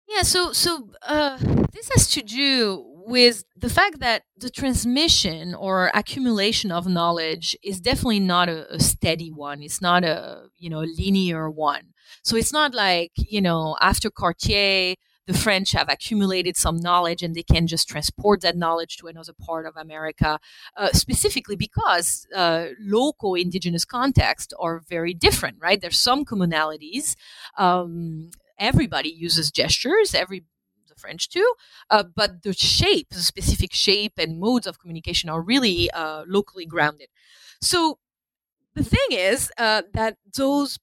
Yeah, so so uh, this has to do with the fact that the transmission or accumulation of knowledge is definitely not a, a, steady one. It's not a you know linear one. So it's not like you know after Cartier the French have accumulated some knowledge and they can just transport that knowledge to another part of America, uh, specifically because uh, local indigenous contexts are very different, right? There's some commonalities. Um, everybody uses gestures, every the French too, uh, but the shape, the specific shape and modes of communication are really uh, locally grounded. So the thing is uh, that those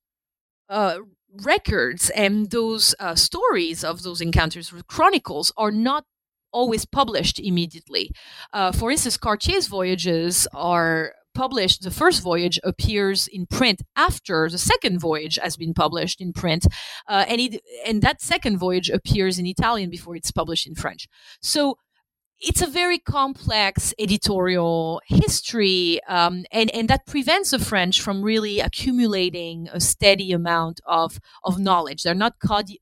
uh, records and those uh, stories of those encounters, chronicles, are not always published immediately. Uh, for instance, Cartier's voyages are published. The first voyage appears in print after the second voyage has been published in print, uh, and it, and that second voyage appears in Italian before it's published in French. So it's a very complex editorial history, um, and and that prevents the French from really accumulating a steady amount of of knowledge. They're not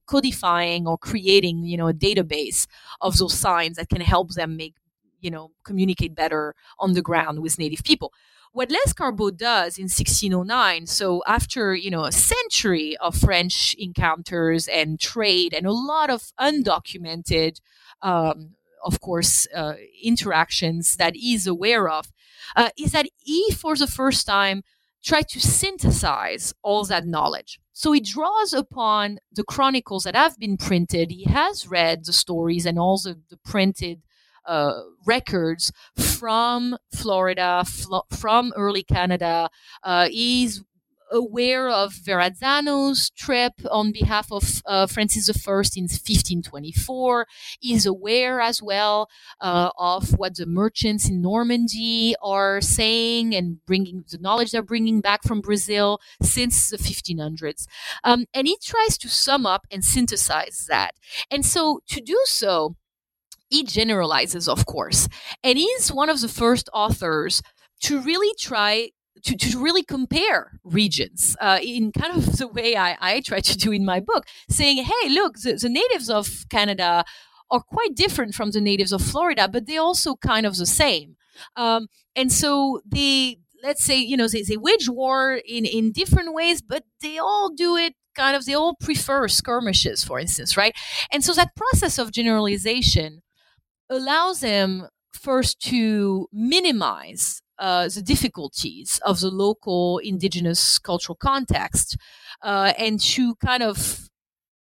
codifying or creating, you know, a database of those signs that can help them make, you know, communicate better on the ground with native people. What Les Lescarbot does in 1609, so after you know a century of French encounters and trade and a lot of undocumented um, of course, uh, interactions that he's aware of, uh, is that he, for the first time, tried to synthesize all that knowledge. So he draws upon the chronicles that have been printed. He has read the stories and all the, the printed uh, records from Florida, fl- from early Canada. Uh, he's aware of Verrazzano's trip on behalf of uh, Francis I in 1524. Is aware as well uh, of what the merchants in Normandy are saying and bringing the knowledge they're bringing back from Brazil since the 1500s. Um, and he tries to sum up and synthesize that. And so to do so, he generalizes, of course, and he's one of the first authors to really try to, to really compare regions uh, in kind of the way I, I try to do in my book, saying, hey, look, the, the natives of Canada are quite different from the natives of Florida, but they're also kind of the same. Um, and so they, let's say, you know, they, they wage war in, in different ways, but they all do it kind of, they all prefer skirmishes, for instance, right? And so that process of generalization allows them first to minimize uh, the difficulties of the local indigenous cultural context uh, and to kind of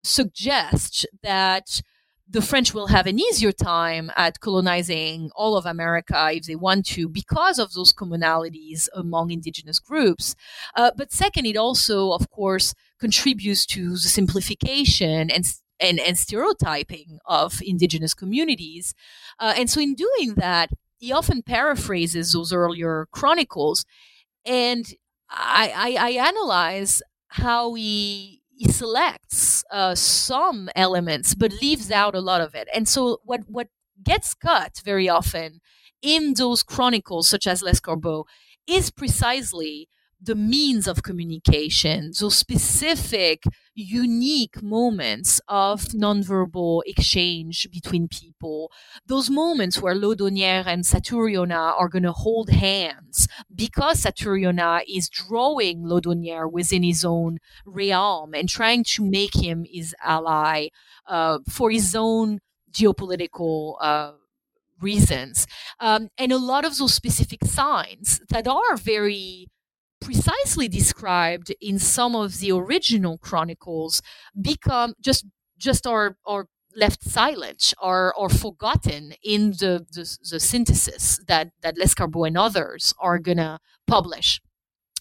suggest that the French will have an easier time at colonizing all of America if they want to because of those commonalities among indigenous groups. Uh, but second, it also, of course, contributes to the simplification and and, and stereotyping of indigenous communities. Uh, and so, in doing that, he often paraphrases those earlier chronicles, and I, I, I analyze how he he selects uh, some elements but leaves out a lot of it. And so what what gets cut very often in those chronicles, such as Lescarbot, is precisely the means of communication, those specific, unique moments of nonverbal exchange between people, those moments where Laudonnière and Satouriona are going to hold hands because Satouriona is drawing Laudonnière within his own realm and trying to make him his ally uh, for his own geopolitical uh, reasons. Um, and a lot of those specific signs that are very precisely described in some of the original chronicles become just just are are left silent or or forgotten in the the, the synthesis that that Lescarbot and others are gonna publish.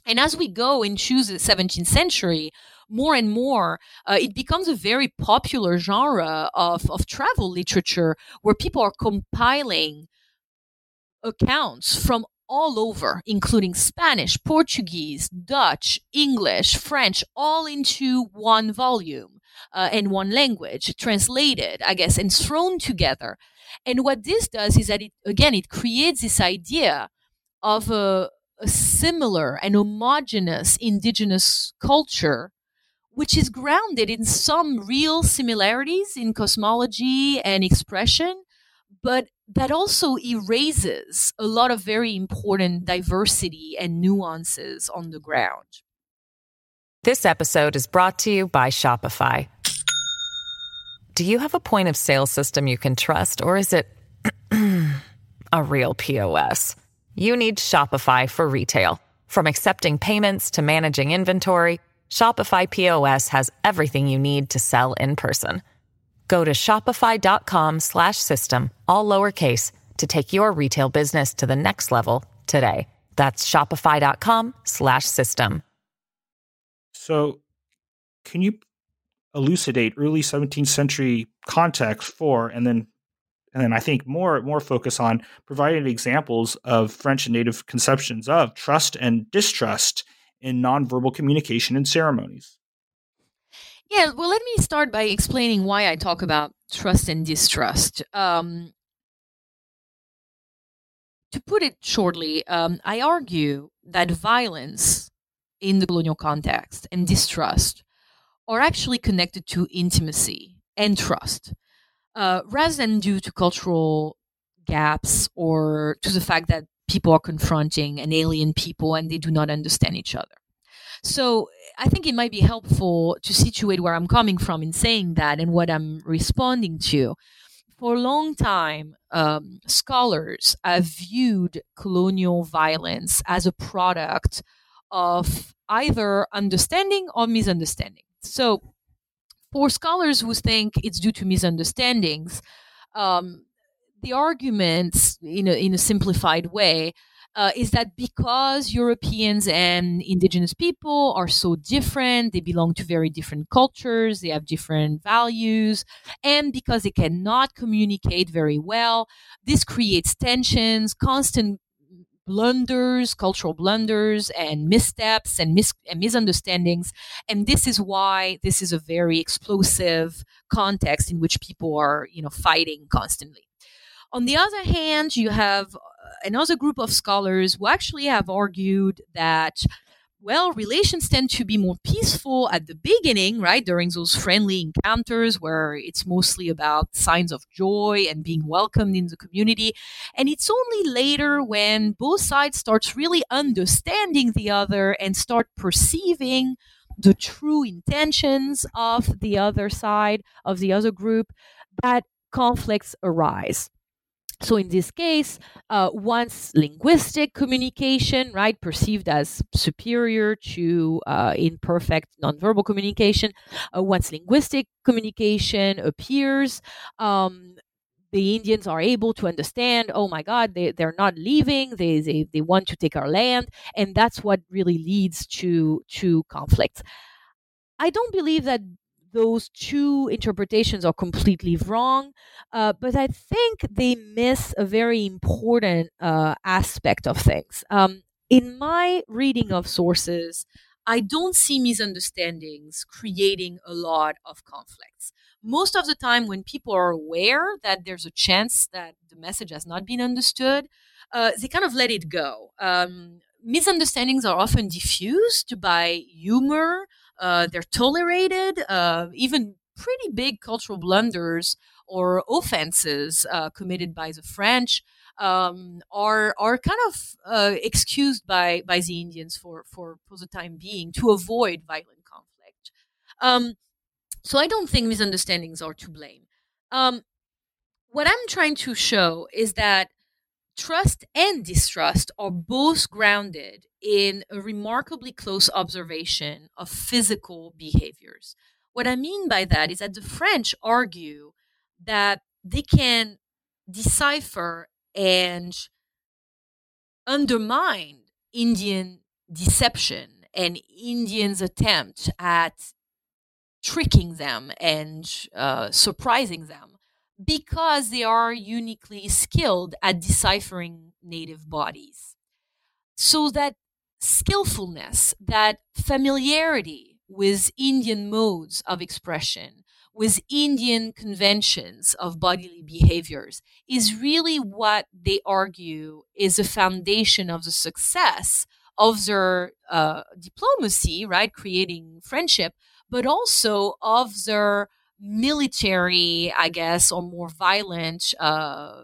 And as we go into the 17th century, more and more, uh, it becomes a very popular genre of, of travel literature where people are compiling accounts from all over, including Spanish, Portuguese, Dutch, English, French, all into one volume uh, in one language, translated, I guess, and thrown together. And what this does is that it, again, it creates this idea of a, a similar and homogenous indigenous culture which is grounded in some real similarities in cosmology and expression, but that also erases a lot of very important diversity and nuances on the ground. This episode is brought to you by Shopify. Do you have a point of sale system you can trust, or is it a real POS? You need Shopify for retail. From accepting payments to managing inventory, Shopify POS has everything you need to sell in person. Go to shopify.com slash system, all lowercase to take your retail business to the next level today. That's shopify.com slash system. So, can you elucidate early 17th century context for and then and then I think more more focus on providing examples of French and native conceptions of trust and distrust in nonverbal communication and ceremonies. Yeah, well, let me start by explaining why I talk about trust and distrust. Um, to put it shortly, um, I argue that violence in the colonial context and distrust are actually connected to intimacy and trust, uh, rather than due to cultural gaps or to the fact that people are confronting an alien people and they do not understand each other. So I think it might be helpful to situate where I'm coming from in saying that and what I'm responding to. For a long time, um, scholars have viewed colonial violence as a product of either understanding or misunderstanding. So, for scholars who think it's due to misunderstandings, um, the arguments, in a, in a simplified way, uh, is that because Europeans and indigenous people are so different, they belong to very different cultures, they have different values, and because they cannot communicate very well, this creates tensions, constant blunders, cultural blunders, and missteps and, mis- and misunderstandings. And this is why this is a very explosive context in which people are, you know, fighting constantly. On the other hand, you have uh, another group of scholars who actually have argued that well, relations tend to be more peaceful at the beginning, right? During those friendly encounters where it's mostly about signs of joy and being welcomed in the community. And it's only later when both sides starts really understanding the other and start perceiving the true intentions of the other side, of the other group, that conflicts arise. So in this case, uh, once linguistic communication, right, perceived as superior to uh, imperfect nonverbal communication, uh, once linguistic communication appears, um, the Indians are able to understand, oh my God, they, they're not leaving, they, they, they want to take our land. And that's what really leads to, to conflicts. I don't believe that those two interpretations are completely wrong, uh, but I think they miss a very important uh, aspect of things. Um, in my reading of sources, I don't see misunderstandings creating a lot of conflicts. Most of the time, when people are aware that there's a chance that the message has not been understood, uh, they kind of let it go. Um, misunderstandings are often diffused by humor. Uh, they're tolerated. Uh, even pretty big cultural blunders or offenses uh, committed by the French um, are are kind of uh, excused by by the Indians for for for the time being to avoid violent conflict. Um, so I don't think misunderstandings are to blame. Um, what I'm trying to show is that trust and distrust are both grounded in a remarkably close observation of physical behaviors. What I mean by that is that the French argue that they can decipher and undermine Indian deception and Indians' attempt at tricking them and uh, surprising them because they are uniquely skilled at deciphering native bodies. So that skillfulness, that familiarity with Indian modes of expression, with Indian conventions of bodily behaviors, is really what they argue is a foundation of the success of their uh, diplomacy, right? Creating friendship, but also of their military, I guess, or more violent uh,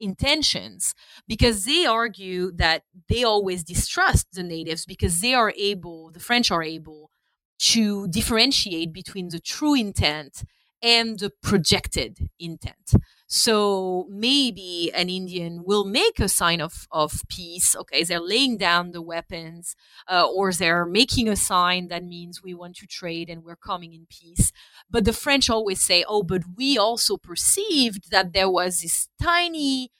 intentions because they argue that they always distrust the natives because they are able, the French are able to differentiate between the true intent and the projected intent. So maybe an Indian will make a sign of, of peace. Okay, they're laying down the weapons, uh, or they're making a sign that means we want to trade and we're coming in peace. But the French always say, oh, but we also perceived that there was this tiny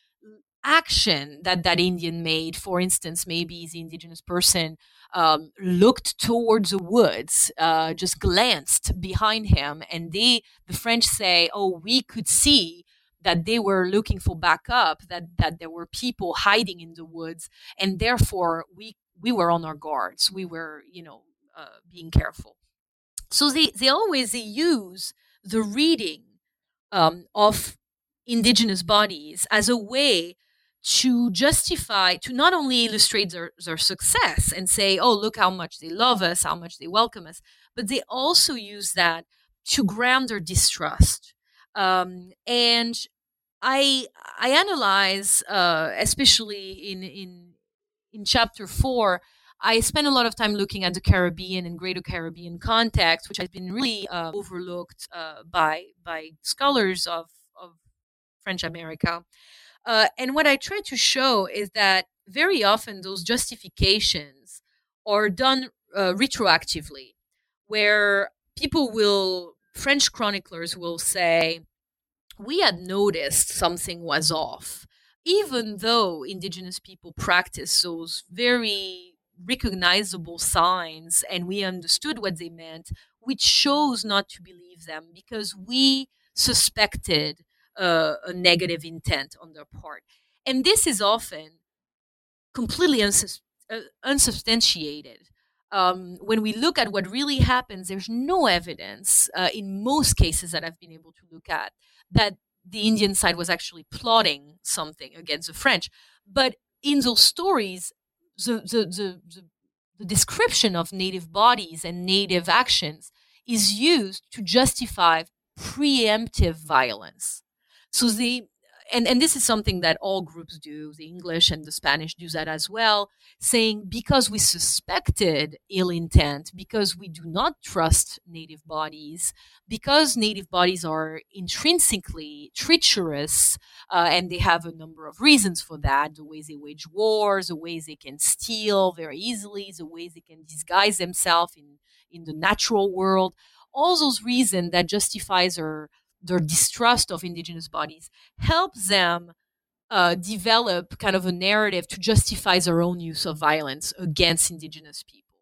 action that that Indian made. For instance, maybe the indigenous person um, looked towards the woods, uh, just glanced behind him, and they, the French say, "Oh, we could see that they were looking for backup, that that there were people hiding in the woods, and therefore we we were on our guards. We were, you know, uh, being careful. So they they always they use the reading um, of indigenous bodies as a way to justify to not only illustrate their, their success and say oh look how much they love us how much they welcome us but they also use that to ground their distrust um, and I I analyze, uh, especially in in in chapter four. I spend a lot of time looking at the Caribbean and Greater Caribbean context, which has been really uh, overlooked uh, by by scholars of of French America. Uh, and what I try to show is that very often those justifications are done uh, retroactively, where people will French chroniclers will say we had noticed something was off, even though indigenous people practice those very recognizable signs and we understood what they meant, we chose not to believe them because we suspected uh, a negative intent on their part. And this is often completely uh, unsubstantiated. Um, when we look at what really happens, there's no evidence uh, in most cases that I've been able to look at that the Indian side was actually plotting something against the French. But in those stories, the, the, the, the, the description of native bodies and native actions is used to justify preemptive violence. So they and, and this is something that all groups do, the English and the Spanish do that as well, saying because we suspected ill intent, because we do not trust native bodies, because native bodies are intrinsically treacherous, uh, and they have a number of reasons for that the ways they wage wars, the ways they can steal very easily, the ways they can disguise themselves in, in the natural world. All those reasons that justifies our their distrust of indigenous bodies helps them uh, develop kind of a narrative to justify their own use of violence against indigenous people.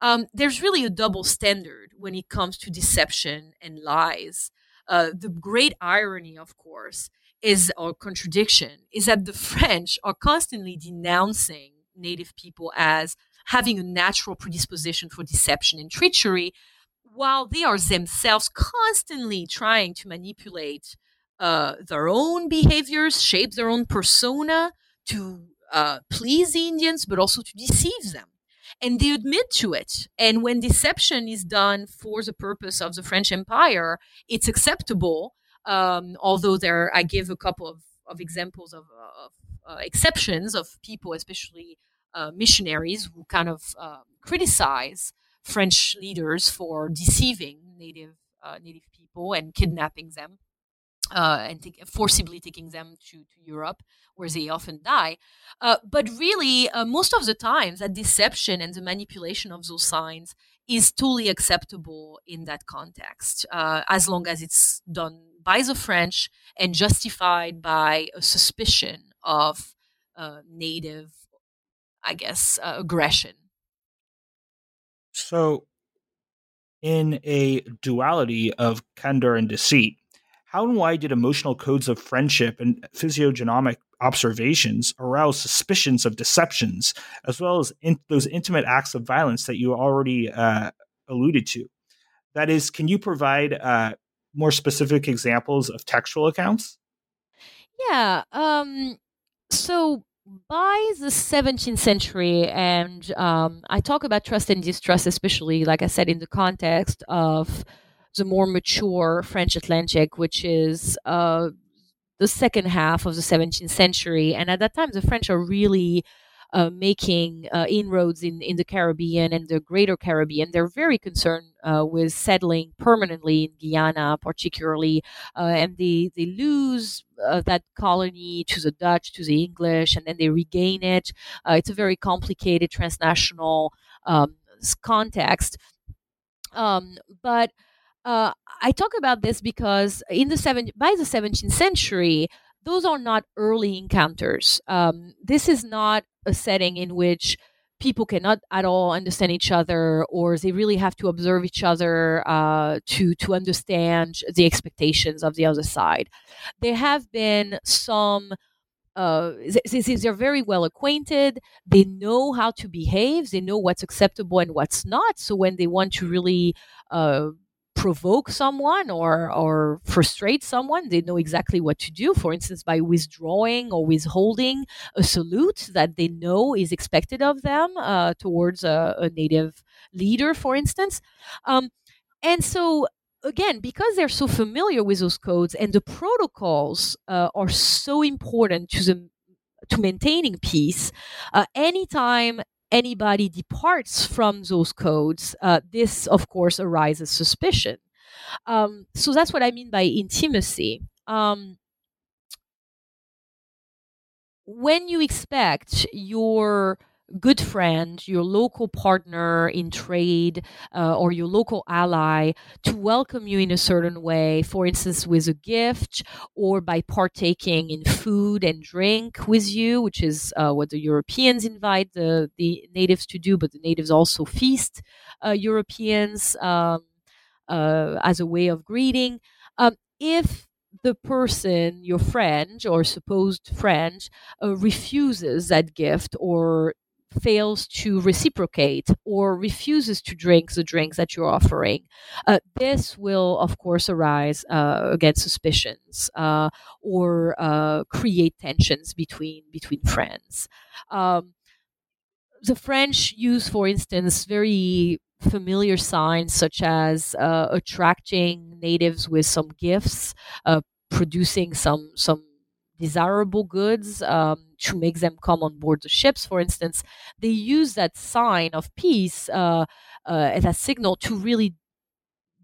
Um, there's really a double standard when it comes to deception and lies. Uh, the great irony, of course, is or contradiction is that the French are constantly denouncing native people as having a natural predisposition for deception and treachery, while they are themselves constantly trying to manipulate uh, their own behaviors, shape their own persona to uh, please the Indians, but also to deceive them. And they admit to it. And when deception is done for the purpose of the French Empire, it's acceptable. Um, although there, I give a couple of, of examples of, of uh, exceptions of people, especially uh, missionaries, who kind of uh, criticize French leaders for deceiving native uh, native people and kidnapping them uh, and t- forcibly taking them to, to Europe, where they often die. Uh, but really, uh, most of the times, that deception and the manipulation of those signs is totally acceptable in that context, uh, as long as it's done by the French and justified by a suspicion of uh, native, I guess, uh, aggression. So, in a duality of candor and deceit, how and why did emotional codes of friendship and physiognomic observations arouse suspicions of deceptions, as well as in those intimate acts of violence that you already uh, alluded to? That is, can you provide uh, more specific examples of textual accounts? Yeah. Um, so by the 17th century, and um, I talk about trust and distrust, especially, like I said, in the context of the more mature French Atlantic, which is uh, the second half of the 17th century. And at that time, the French are really uh, making uh, inroads in, in the Caribbean and the greater Caribbean. They're very concerned uh, with settling permanently in Guyana, particularly, uh, and they, they lose uh, that colony to the Dutch, to the English, and then they regain it. It's a very complicated transnational um, context. Um, but uh, I talk about this because in the seven by the 17th century, those are not early encounters. Um, this is not a setting in which people cannot at all understand each other, or they really have to observe each other uh, to to understand the expectations of the other side. There have been some. Uh, they're very well acquainted. They know how to behave. They know what's acceptable and what's not. So when they want to really uh, provoke someone or or frustrate someone they know exactly what to do. For instance by withdrawing or withholding a salute that they know is expected of them uh, towards a, a, native leader for instance. Um, and so again because they're so familiar with those codes and the protocols uh, are so important to the to maintaining peace uh, anytime anybody departs from those codes, uh, this, of course, arises suspicion. Um, so that's what I mean by intimacy. Um, when you expect your good friend, your local partner in trade, uh, or your local ally to welcome you in a certain way, for instance, with a gift or by partaking in food and drink with you, which is uh, what the Europeans invite the, the natives to do, but the natives also feast uh, Europeans um, uh, as a way of greeting. Um, if the person, your friend or supposed friend, uh, refuses that gift or fails to reciprocate or refuses to drink the drinks that you're offering, uh, this will, of course, arise uh, against suspicions uh, or uh, create tensions between between friends. Um, the French use, for instance, very familiar signs such as uh, attracting natives with some gifts, uh, producing some some desirable goods um, to make them come on board the ships, for instance, they use that sign of peace uh, uh, as a signal to really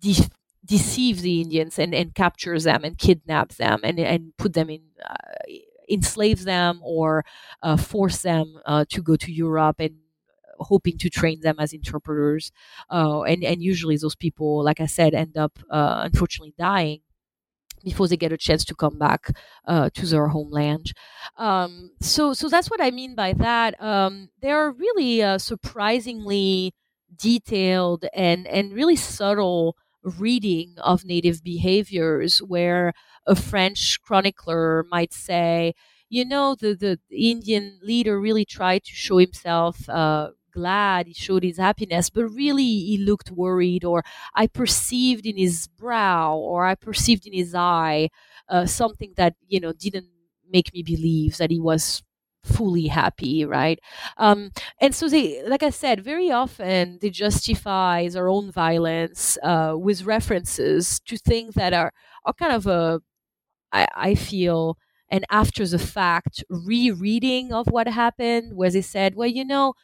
de- deceive the Indians and, and capture them and kidnap them and, and put them in. Uh, enslave them or uh, force them uh, to go to Europe and hoping to train them as interpreters. Uh, and, and usually those people, like I said, end up unfortunately dying before they get a chance to come back uh, to their homeland. Um, so, so that's what I mean by that. Um, there are really uh, surprisingly detailed and and really subtle reading of native behaviors, where a French chronicler might say, you know, the the Indian leader really tried to show himself. Uh, glad, he showed his happiness, but really he looked worried, or I perceived in his brow, or I perceived in his eye uh, something that, you know, didn't make me believe that he was fully happy, right? Um, and so they, like I said, very often they justify their own violence uh, with references to things that are are kind of a, I, I feel, an after the fact rereading of what happened, where they said, well, you know,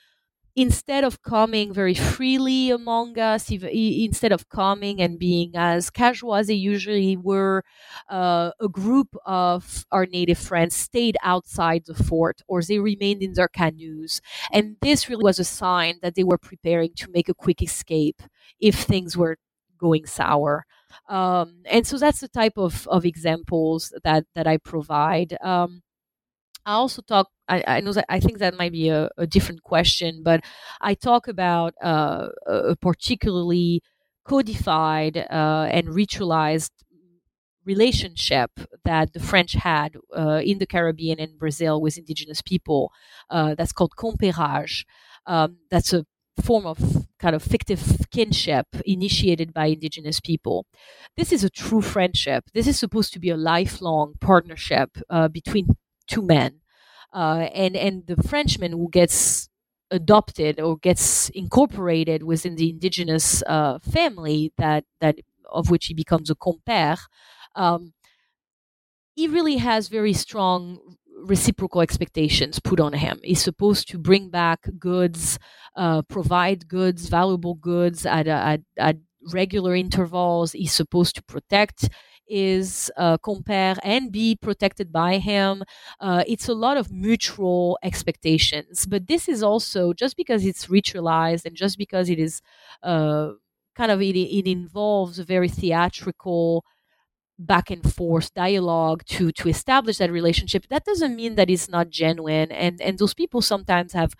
instead of coming very freely among us, instead of coming and being as casual as they usually were, uh, a group of our native friends stayed outside the fort or they remained in their canoes. And this really was a sign that they were preparing to make a quick escape if things were going sour. Um, and so that's the type of, of examples that, that I provide. Um, I also talk. I, I, know that I think that might be a, a different question, but I talk about uh, a particularly codified uh, and ritualized relationship that the French had uh, in the Caribbean and Brazil with indigenous people. Uh, that's called compérage. Um, that's a form of kind of fictive kinship initiated by indigenous people. This is a true friendship. This is supposed to be a lifelong partnership uh, between two men, uh, and and the Frenchman who gets adopted or gets incorporated within the indigenous uh, family that that of which he becomes a compère. Um, he really has very strong reciprocal expectations put on him. He's supposed to bring back goods, uh, provide goods, valuable goods at, at, at regular intervals. He's supposed to protect is uh, and be protected by him. Uh, it's a lot of mutual expectations. But this is also just because it's ritualized and just because it is uh, kind of it, it involves a very theatrical back and forth dialogue to to establish that relationship that doesn't mean that it's not genuine and and those people sometimes have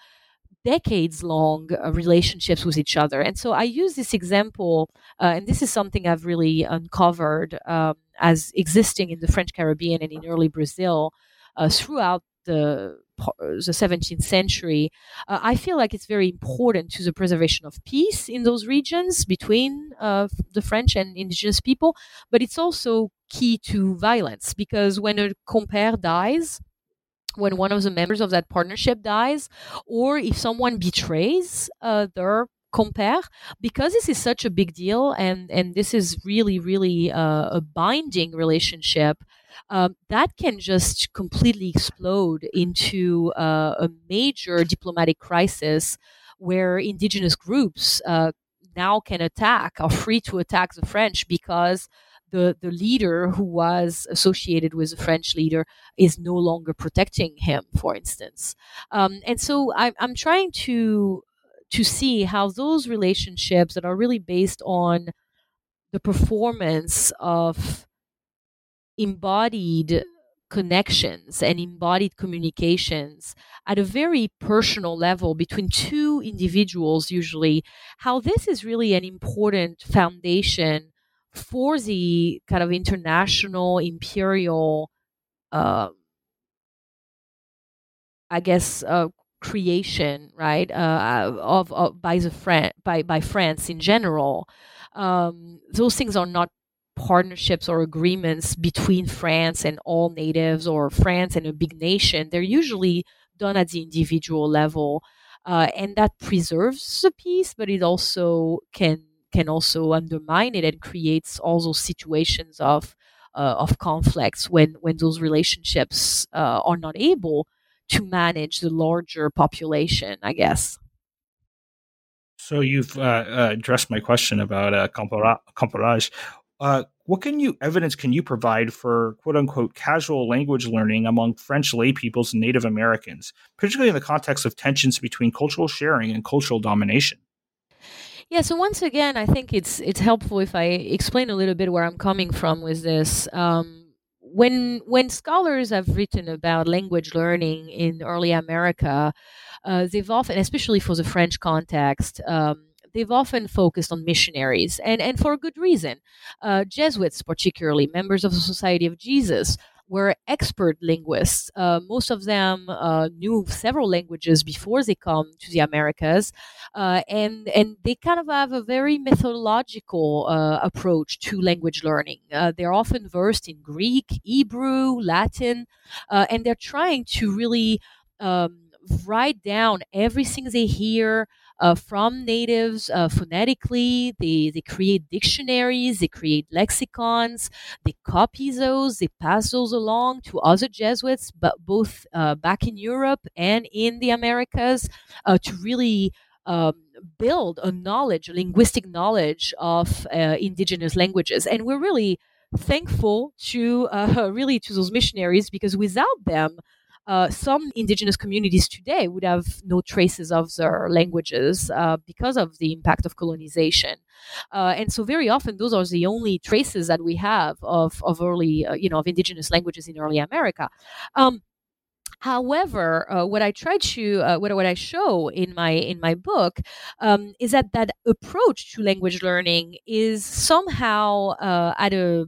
decades long uh, relationships with each other. And so I use this example, uh, and this is something I've really uncovered um, as existing in the French Caribbean and in early Brazil uh, throughout the the 17th century, uh, I feel like it's very important to the preservation of peace in those regions between uh, the French and indigenous people. But it's also key to violence because when a compère dies, when one of the members of that partnership dies, or if someone betrays uh, their compère, because this is such a big deal and and this is really really uh, a binding relationship. Um, that can just completely explode into uh, a major diplomatic crisis where indigenous groups uh, now can attack, are free to attack the French because the, the leader who was associated with the French leader is no longer protecting him, for instance. Um, and so I, I'm trying to to see how those relationships that are really based on the performance of embodied connections and embodied communications at a very personal level between two individuals usually how this is really an important foundation for the kind of international imperial, uh, I guess, uh, creation, right, uh, of, of, by the Fran- by by France in general. Um, those things are not partnerships or agreements between France and all natives or France and a big nation. They're usually done at the individual level. Uh, and that preserves the peace, but it also can can also undermine it and creates all those situations of uh, of conflicts when when those relationships uh, are not able to manage the larger population. I guess. So you've uh, uh addressed my question about uh, compérage. Uh, what can you evidence can you provide for quote unquote casual language learning among French lay peoples and Native Americans, particularly in the context of tensions between cultural sharing and cultural domination? Yeah, so once again, I think it's it's helpful if I explain a little bit where I'm coming from with this. Um, when when scholars have written about language learning in early America, uh, they've often, especially for the French context, um, they've often focused on missionaries, and and for a good reason. Uh, Jesuits, particularly members of the Society of Jesus, were expert linguists. Uh, most of them uh, knew several languages before they come to the Americas, uh, and and they kind of have a very methodological uh, approach to language learning. Uh, they're often versed in Greek, Hebrew, Latin, uh, and they're trying to really um, write down everything they hear uh, from natives uh, phonetically. They, they create dictionaries, they create lexicons, they copy those, they pass those along to other Jesuits, but both uh, back in Europe and in the Americas uh, to really um, build a knowledge, a linguistic knowledge of uh, indigenous languages. And we're really thankful to uh, really to those missionaries because without them, uh, some indigenous communities today would have no traces of their languages uh, because of the impact of colonization. Uh, and so very often those are the only traces that we have of, of early, uh, you know, of indigenous languages in early America. Um, However, uh, what I try to uh, what, what I show in my in my book um, is that that approach to language learning is somehow uh, at a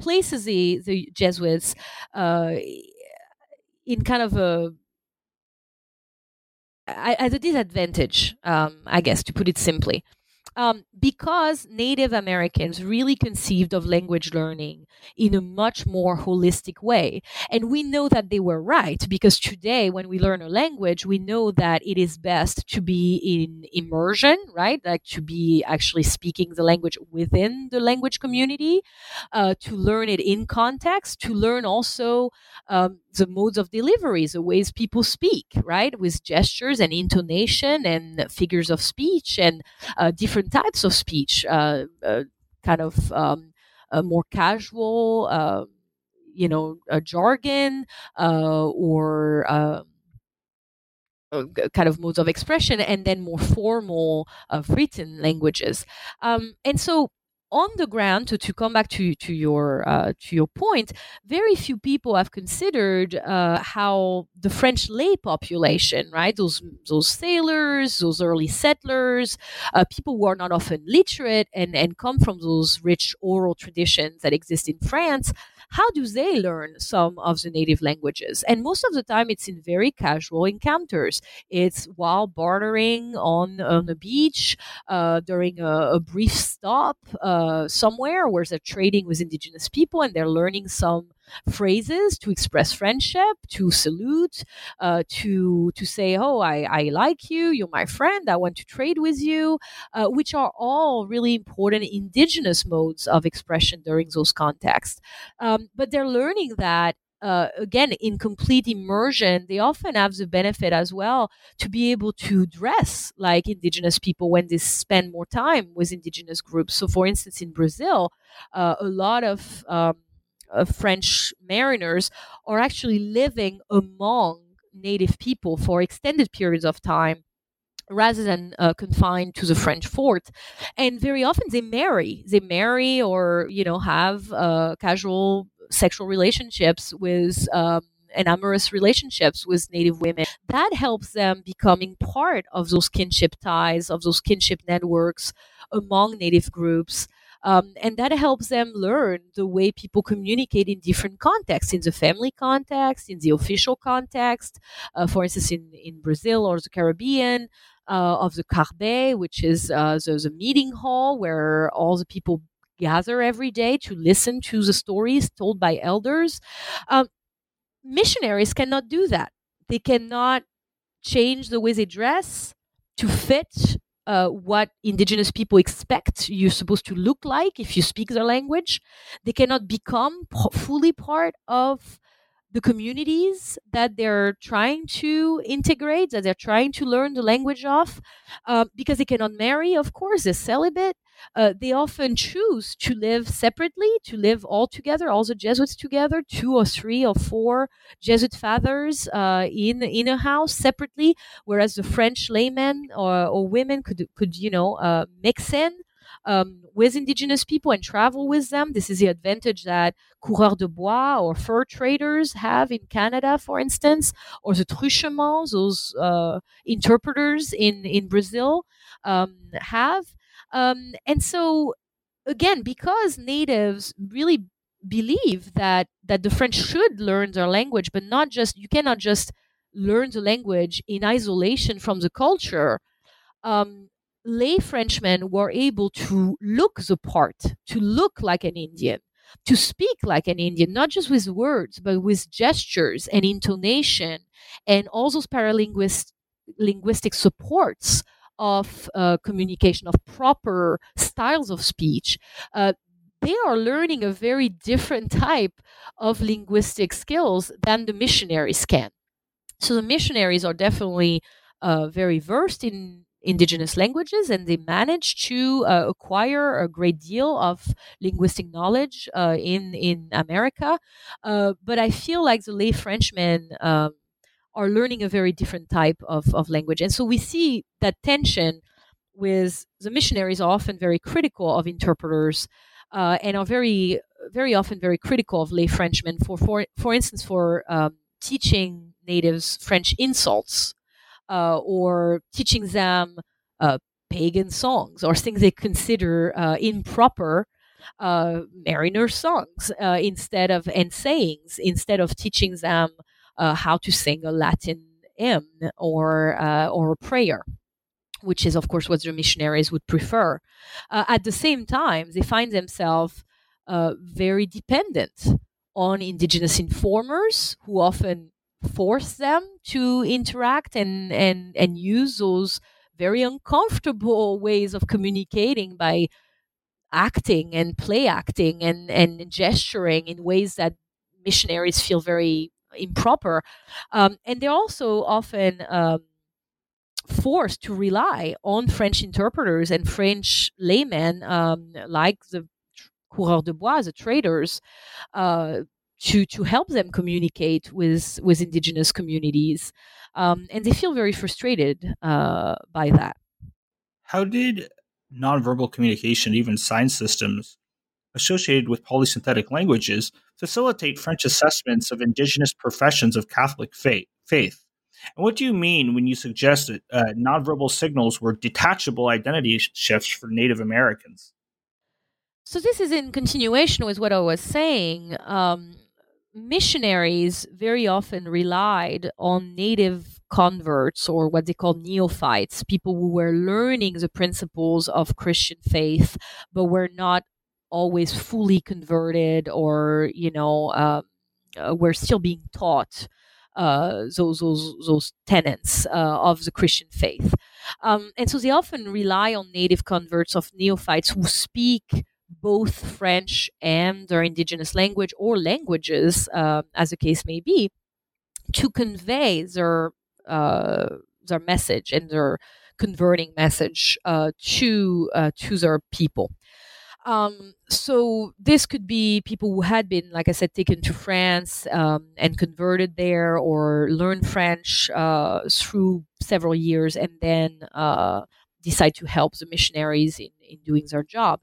places the the Jesuits uh, in kind of a at a disadvantage, um, I guess, to put it simply um, because Native Americans really conceived of language learning in a much more holistic way. And we know that they were right because today, when we learn a language, we know that it is best to be in immersion, right? Like to be actually speaking the language within the language community, uh, to learn it in context, to learn also um, the modes of delivery, the ways people speak, right, with gestures and intonation and figures of speech and uh, different types of speech, uh, uh, kind of um, more casual, uh, you know, jargon uh, or um, uh, kind of modes of expression, and then more formal written languages. Um, and so on the ground, to, to come back to, to your uh, to your point, very few people have considered uh, how the French lay population, right, those those sailors, those early settlers, uh, people who are not often literate and, and come from those rich oral traditions that exist in France, how do they learn some of the native languages? And most of the time, it's in very casual encounters. It's while bartering on, on the beach, uh, during a, a, brief stop uh, somewhere where they're trading with indigenous people and they're learning some phrases to express friendship, to salute, uh, to to say, "Oh, I, I like you. You're my friend. I want to trade with you," uh, which are all really important indigenous modes of expression during those contexts. Um, but they're learning that uh, again, in complete immersion, they often have the benefit as well to be able to dress like indigenous people when they spend more time with indigenous groups. So, for instance, in Brazil, uh, a lot of um, French mariners are actually living among native people for extended periods of time rather than uh, confined to the French fort. And very often they marry. They marry or, you know, have uh, casual sexual relationships with. Um, and amorous relationships with native women that helps them becoming part of those kinship ties of those kinship networks among native groups um, and that helps them learn the way people communicate in different contexts, in the family context, in the official context. Uh, for instance, in, in Brazil or the Caribbean, uh, of the Carbet, which is uh, the, the meeting hall where all the people gather every day to listen to the stories told by elders. Um, missionaries cannot do that. They cannot change the way they dress to fit uh, what indigenous people expect you're supposed to look like if you speak their language. They cannot become fully part of the communities that they're trying to integrate, that they're trying to learn the language of, uh, because they cannot marry, of course, they're celibate. Uh, they often choose to live separately, to live all together, all the Jesuits together, two or three or four Jesuit fathers uh, in in a house separately, whereas the French laymen or, or women could could you know uh, mix in um, with indigenous people and travel with them. This is the advantage that coureurs de bois or fur traders have in Canada, for instance, or the truchements, those uh, interpreters in, in Brazil um, have. Um, and so, again, because natives really believe that that the French should learn their language, but not just you cannot just learn the language in isolation from the culture. Um, lay Frenchmen were able to look the part, to look like an Indian. to speak like an Indian, not just with words, but with gestures and intonation and all those paralinguistic linguistic supports of uh, communication, of proper styles of speech, uh, they are learning a very different type of linguistic skills than the missionaries can. So the missionaries are definitely uh, very versed in indigenous languages and they manage to uh, acquire a great deal of linguistic knowledge uh, in in America. Uh, but I feel like the lay Frenchmen um, are learning a very different type of, of language. And so we see that tension with the missionaries are often very critical of interpreters uh, and are very, very often very critical of lay Frenchmen for, for, for instance, for um, teaching natives French insults uh, or teaching them uh, pagan songs or things they consider uh, improper uh, mariner songs uh, instead of and sayings instead of teaching them uh, how to sing a Latin hymn or uh, or a prayer which is of course what the missionaries would prefer. Uh, at the same time they find themselves uh, very dependent on indigenous informers who often force them to interact and and and use those very uncomfortable ways of communicating by acting and play acting and and gesturing in ways that missionaries feel very improper. Um, and they're also often um, forced to rely on French interpreters and French laymen, um, like the coureurs de bois, the traders, uh, to to help them communicate with with indigenous communities, um, and they feel very frustrated uh, by that. How did nonverbal communication, even sign systems, associated with polysynthetic languages facilitate French assessments of indigenous professions of Catholic faith. faith. And what do you mean when you suggest that uh, nonverbal signals were detachable identity shifts for Native Americans? So, this is in continuation with what I was saying. Um, missionaries very often relied on native converts or what they call neophytes, people who were learning the principles of Christian faith but were not always fully converted or you know uh, uh, we're still being taught uh, those those those tenets uh, of the Christian faith, um, and so they often rely on native converts of neophytes who speak both French and their indigenous language or languages, uh, as the case may be, to convey their uh, their message and their converting message to to their people. Um, so this could be people who had been, like I said, taken to France um, and converted there, or learned French uh, through several years, and then uh, decide to help the missionaries in, in doing their job.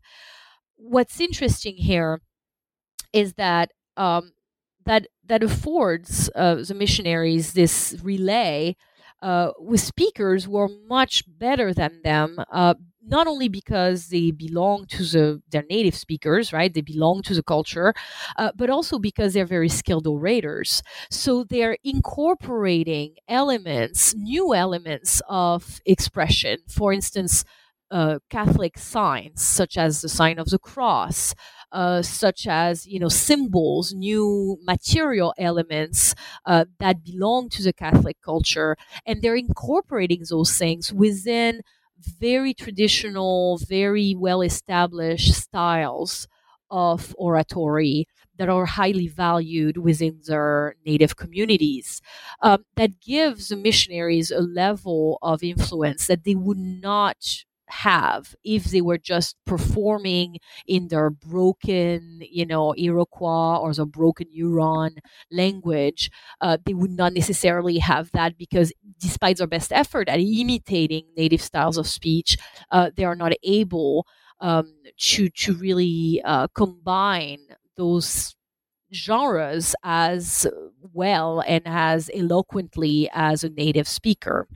What's interesting here is that um, that that affords uh, the missionaries this relay uh, with speakers who are much better than them uh, not only because they belong to the their native speakers, right? They belong to the culture, uh, but also because they're very skilled orators. So they're incorporating elements, new elements of expression. For instance, uh, Catholic signs such as the sign of the cross, uh, such as you know symbols, new material elements uh, that belong to the Catholic culture, and they're incorporating those things within very traditional, very well established styles of oratory that are highly valued within their native communities. Um, that gives missionaries a level of influence that they would not have if they were just performing in their broken, you know, Iroquois or the broken Huron language. Uh, they would not necessarily have that because, despite their best effort at imitating native styles of speech, uh, they are not able um, to to really uh, combine those genres as well and as eloquently as a native speaker.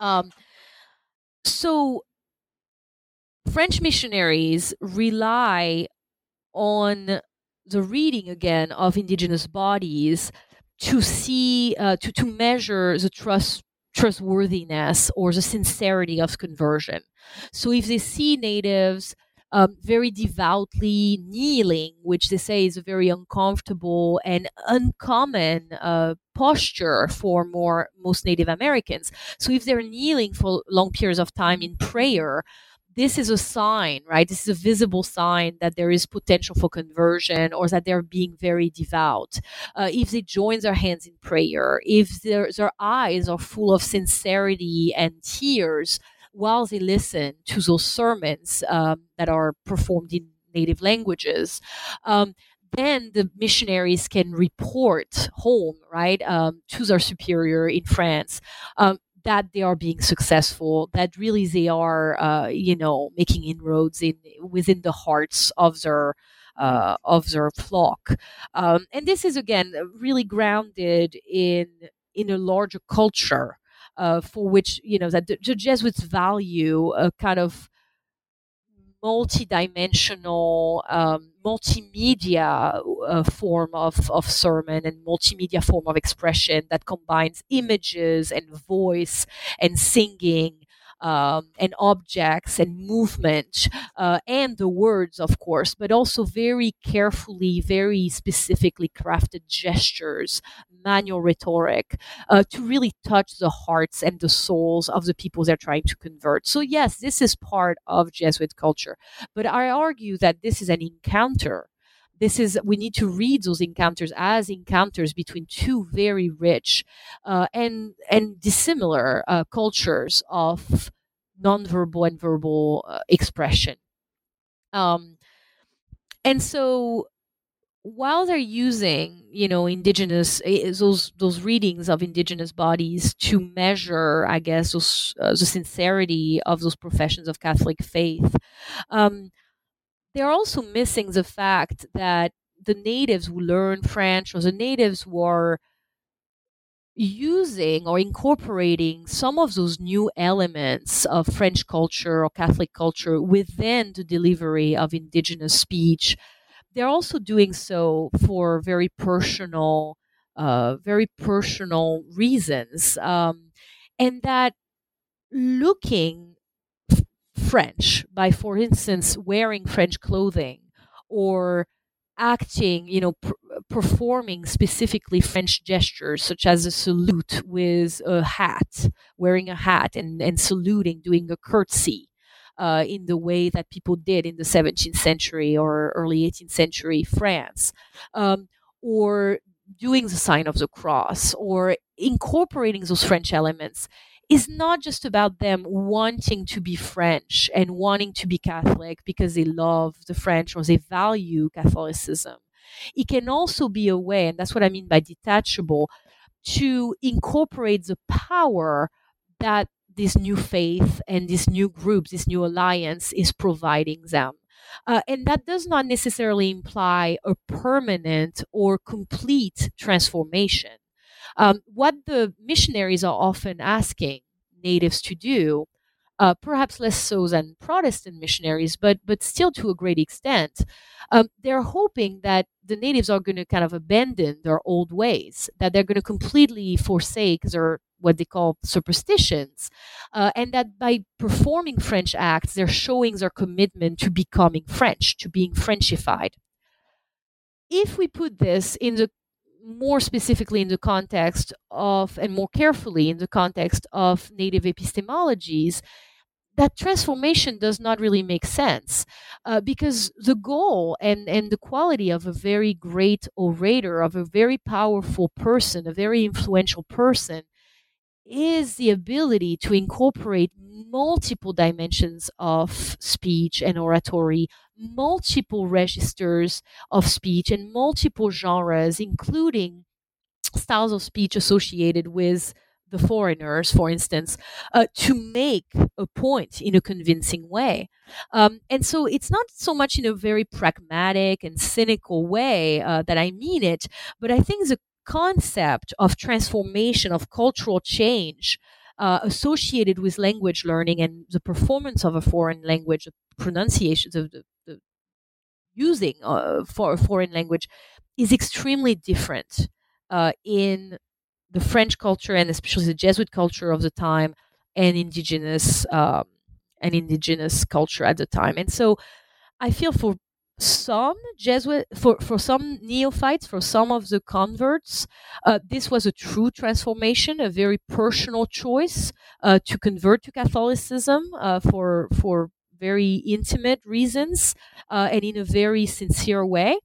Um, so French missionaries rely on the reading again of indigenous bodies to see uh, to to measure the trust trustworthiness or the sincerity of conversion. So if they see natives um, very devoutly kneeling, which they say is a very uncomfortable and uncommon uh, posture for more most Native Americans. So if they're kneeling for long periods of time in prayer, this is a sign, right? This is a visible sign that there is potential for conversion or that they're being very devout. Uh, if they join their hands in prayer, if their, their eyes are full of sincerity and tears while they listen to those sermons um, that are performed in native languages, um, then the missionaries can report home, right, um, to their superior in France. Um, that they are being successful, that really they are, uh, you know, making inroads in within the hearts of their uh, of their flock, um, and this is again really grounded in in a larger culture uh, for which you know that the, the Jesuits value a kind of multi-dimensional um, multimedia uh, form of, of sermon and multimedia form of expression that combines images and voice and singing um, and objects and movement uh, and the words, of course, but also very carefully, very specifically crafted gestures, manual rhetoric uh, to really touch the hearts and the souls of the people they're trying to convert. So, yes, this is part of Jesuit culture, but I argue that this is an encounter. This is we need to read those encounters as encounters between two very rich uh, and and dissimilar uh, cultures of nonverbal and verbal uh, expression. Um, and so while they're using you know indigenous eh, those those readings of indigenous bodies to measure i guess those, uh, the sincerity of those professions of catholic faith um, they're also missing the fact that the natives who learn French or the natives who are using or incorporating some of those new elements of French culture or Catholic culture within the delivery of indigenous speech, they're also doing so for very personal, uh, very personal reasons, um, and that looking French by, for instance, wearing French clothing or acting, you know, pr- performing specifically French gestures, such as a salute with a hat, wearing a hat and, and saluting, doing a curtsy. Uh, in the way that people did in the 17th century or early 18th century France, um, or doing the sign of the cross, or incorporating those French elements is not just about them wanting to be French and wanting to be Catholic because they love the French or they value Catholicism. It can also be a way, and that's what I mean by detachable, to incorporate the power that this new faith and this new group, this new alliance is providing them. Uh, and that does not necessarily imply a permanent or complete transformation. Um, what the missionaries are often asking natives to do, uh, perhaps less so than Protestant missionaries, but but still to a great extent, um, they're hoping that the natives are going to kind of abandon their old ways, that they're going to completely forsake their what they call superstitions, uh, and that by performing French acts, they're showing their commitment to becoming French, to being Frenchified. If we put this in the more specifically in the context of, and more carefully in the context of native epistemologies, that transformation does not really make sense uh, because the goal and, and the quality of a very great orator, of a very powerful person, a very influential person, is the ability to incorporate multiple dimensions of speech and oratory, multiple registers of speech, and multiple genres, including styles of speech associated with the foreigners, for instance, uh, to make a point in a convincing way. Um, and so it's not so much in a very pragmatic and cynical way uh, that I mean it, but I think the concept of transformation, of cultural change, uh, associated with language learning and the performance of a foreign language, the pronunciations of the, the using uh, for a foreign language, is extremely different uh, in the French culture and especially the Jesuit culture of the time and indigenous um, and indigenous culture at the time. And so I feel for some Jesuit, for, for some neophytes, for some of the converts, uh, this was a true transformation, a very personal choice uh, to convert to Catholicism uh, for for very intimate reasons uh, and in a very sincere way.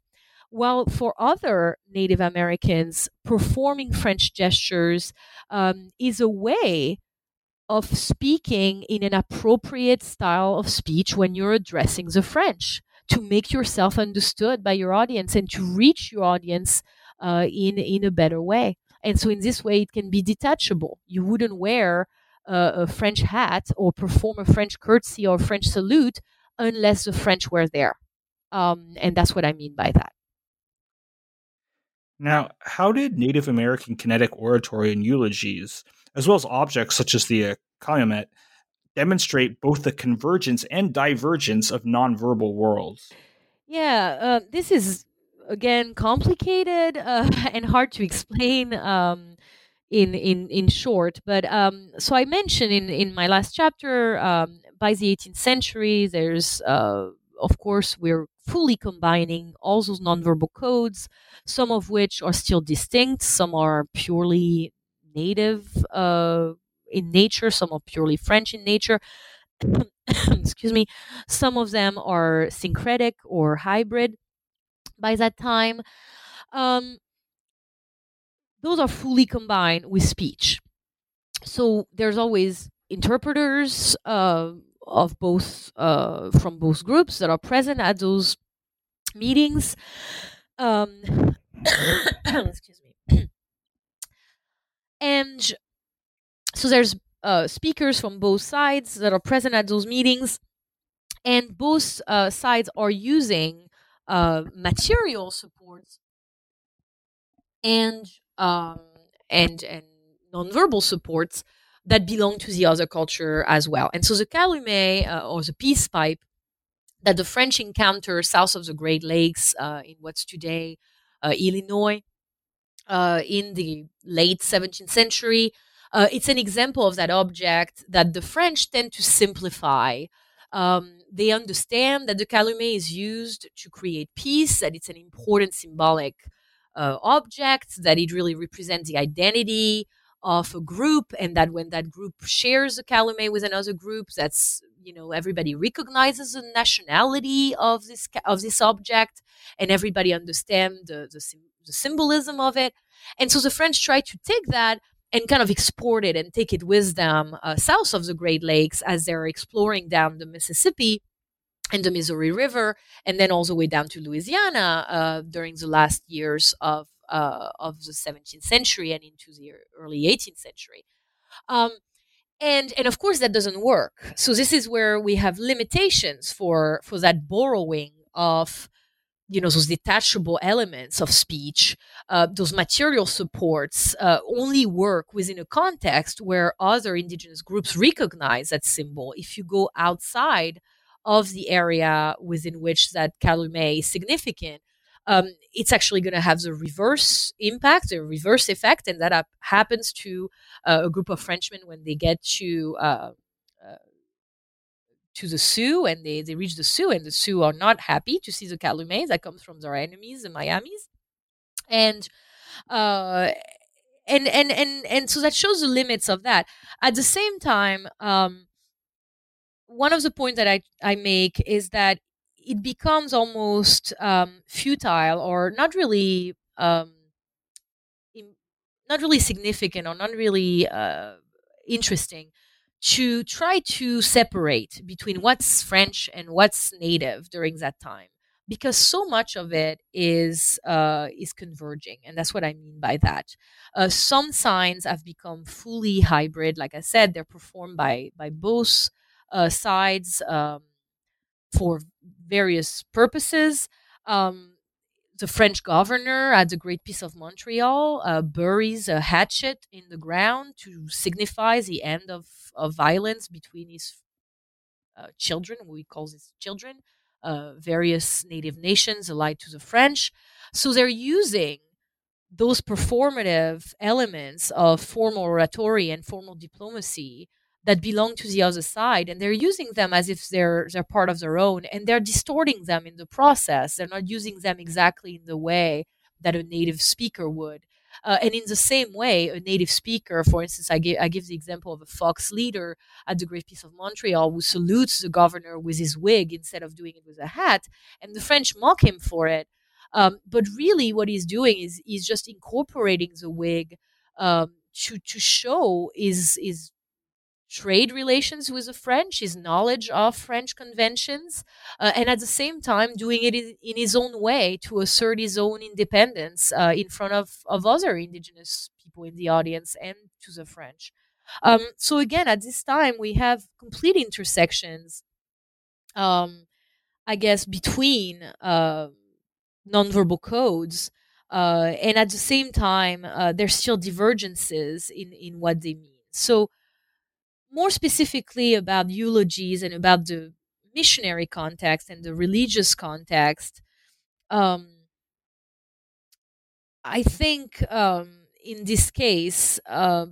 While for other Native Americans, performing French gestures um, is a way of speaking in an appropriate style of speech when you're addressing the French to make yourself understood by your audience and to reach your audience uh, in in a better way. And so, in this way, it can be detachable. You wouldn't wear a French hat or perform a French curtsy or French salute unless the French were there. Um, and that's what I mean by that. Now, how did Native American kinetic oratory and eulogies, as well as objects such as the uh, calumet, demonstrate both the convergence and divergence of nonverbal worlds? Yeah, uh, this is again complicated uh, and hard to explain um, in in in short. But um, so I mentioned in in my last chapter, um, by the 18th century, there's uh, of course we're fully combining all those nonverbal codes, some of which are still distinct, some are purely native uh, in nature, some are purely French in nature. Excuse me. Some of them are syncretic or hybrid by that time. Um, those are fully combined with speech. So there's always interpreters uh, of both uh, from both groups that are present at those meetings. Um, excuse me. and so there's uh, speakers from both sides that are present at those meetings, and both uh, sides are using uh, material supports and um, and and nonverbal supports that belong to the other culture as well. And so the calumet uh, or the peace pipe that the French encounter south of the Great Lakes uh, in what's today uh, Illinois uh, in the late 17th century uh, it's an example of that object that the French tend to simplify. Um, they understand that the calumet is used to create peace, that it's an important symbolic uh, object, that it really represents the identity of a group, and that when that group shares a calumet with another group, that's you know everybody recognizes the nationality of this of this object, and everybody understands the, the, the symbolism of it. And so the French try to take that and kind of export it and take it with them uh, south of the Great Lakes as they're exploring down the Mississippi and the Missouri River, and then all the way down to Louisiana uh, during the last years of uh, of the 17th century and into the early 18th century. Um, and and of course that doesn't work. So this is where we have limitations for for that borrowing of you know those detachable elements of speech uh, those material supports uh, only work within a context where other indigenous groups recognize that symbol if you go outside of the area within which that calumet is significant um, it's actually going to have the reverse impact, the reverse effect, and that happens to uh, a group of Frenchmen when they get to uh, to the Sioux and they, they reach the Sioux and the Sioux are not happy to see the Calumet that comes from their enemies, the Miamis. And uh and and and and so that shows the limits of that. At the same time, um one of the points that I, I make is that it becomes almost um, futile or not really um, not really significant or not really uh, interesting to try to separate between what's French and what's native during that time because so much of it is uh, is converging, and that's what I mean by that. Uh, some signs have become fully hybrid. Like I said, they're performed by by both uh, sides um, for various purposes. Um, the French governor at the Great Peace of Montreal uh, buries a hatchet in the ground to signify the end of, of violence between his uh, children, we call his children, uh, various native nations allied to the French. So they're using those performative elements of formal oratory and formal diplomacy that belong to the other side and they're using them as if they're they're part of their own and they're distorting them in the process. They're not using them exactly in the way that a native speaker would. Uh, and in the same way a native speaker for instance I give, I give the example of a fox leader at the great peace of montreal who salutes the governor with his wig instead of doing it with a hat and the french mock him for it. Um, but really what he's doing is he's just incorporating the wig um, to, to show is is trade relations with the French, his knowledge of French conventions, uh, and at the same time doing it in, in, his own way to assert his own independence uh, in front of, of other indigenous people in the audience and to the French. Um, so again, at this time, we have complete intersections, um, I guess, between uh, nonverbal codes. Uh, and at the same time, uh, there's still divergences in, in what they mean. So more specifically about eulogies and about the missionary context and the religious context, um, I think um, in this case, uh,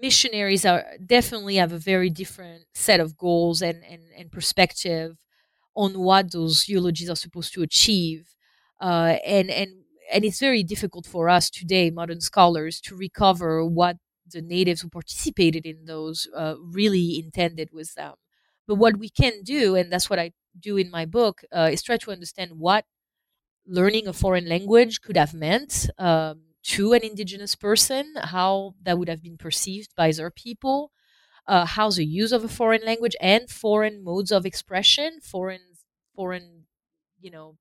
missionaries are definitely have a very different set of goals and, and, and perspective on what those eulogies are supposed to achieve. Uh, and, and, and it's very difficult for us today, modern scholars, to recover what the natives who participated in those uh, really intended with them. But what we can do, and that's what I do in my book, uh, is try to understand what learning a foreign language could have meant um, to an indigenous person, how that would have been perceived by their people, uh, how the use of a foreign language and foreign modes of expression, foreign foreign, you know,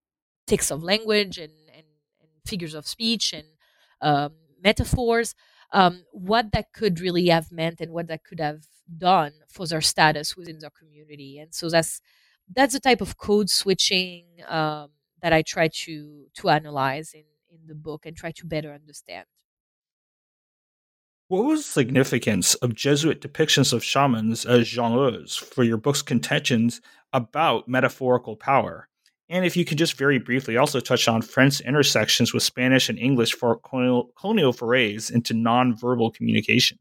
texts of language and, and, and figures of speech and um, metaphors um, what that could really have meant and what that could have done for their status within their community. And so that's that's the type of code switching um, that I try to to analyze in in the book and try to better understand. What was the significance of Jesuit depictions of shamans as jongleurs for your book's contentions about metaphorical power? And if you could just very briefly also touch on French intersections with Spanish and English for colonial, colonial forays into nonverbal communication.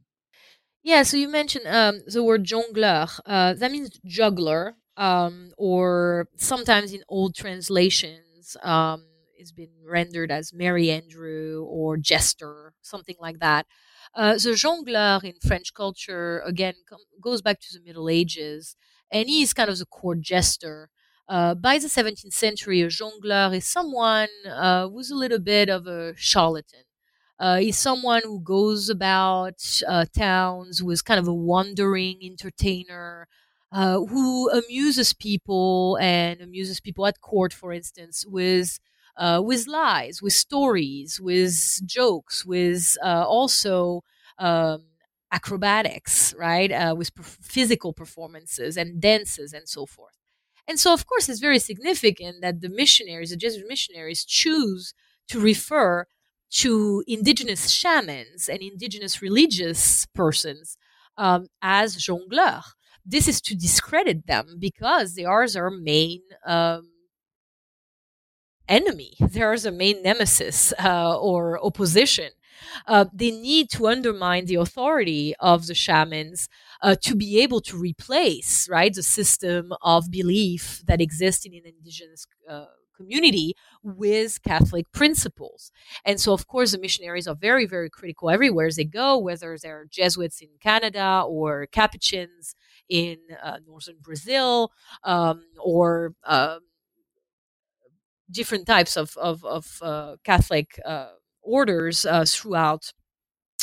Yeah, so you mentioned um, the word jongleur. Uh, that means juggler, um, or sometimes in old translations, um, it's been rendered as Merry Andrew or jester, something like that. Uh, the jongleur in French culture, again, com- goes back to the Middle Ages, and he's kind of the court jester. Uh, by the 17th century, a jongleur is someone uh, who's a little bit of a charlatan. Uh, he's someone who goes about uh, towns, who is kind of a wandering entertainer, uh, who amuses people and amuses people at court, for instance, with uh, with lies, with stories, with jokes, with also um, acrobatics, right? with physical performances and dances and so forth. And so, of course, it's very significant that the missionaries, the Jesuit missionaries, choose to refer to indigenous shamans and indigenous religious persons um, as jongleurs. This is to discredit them because they are their main um, enemy. They are their main nemesis uh, or opposition. Uh, they need to undermine the authority of the shamans uh, to be able to replace right the system of belief that exists in an indigenous uh, community with Catholic principles. And so, of course, the missionaries are very, very critical everywhere they go, whether they're Jesuits in Canada or Capuchins in uh, northern Brazil um, or um, different types of, of, of uh, Catholic uh, orders uh, throughout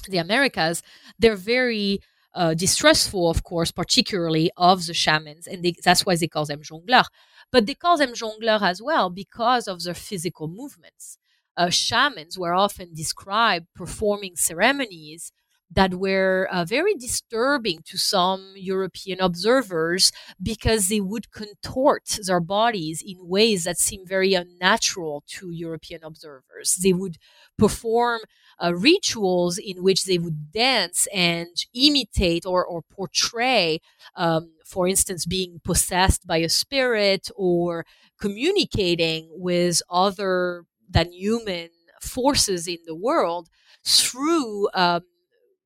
the Americas. They're very uh, distressful, of course, particularly of the shamans, and they, that's why they call them jongleurs. But they call them jongleurs as well because of their physical movements. Uh, shamans were often described performing ceremonies that were uh, very disturbing to some European observers because they would contort their bodies in ways that seem very unnatural to European observers. They would perform uh, rituals in which they would dance and imitate or, or portray, um, for instance, being possessed by a spirit or communicating with other than human forces in the world through, um,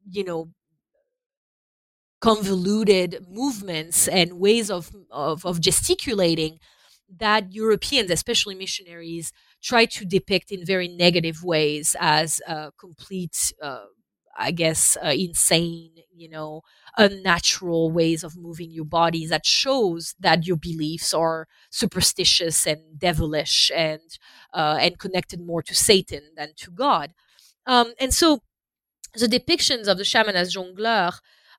you know, convoluted movements and ways of, of, of gesticulating that Europeans, especially missionaries, try to depict in very negative ways as complete, uh, I guess, uh, insane, you know, unnatural ways of moving your body that shows that your beliefs are superstitious and devilish and uh, and connected more to Satan than to God. Um, and so the depictions of the shaman as jongleur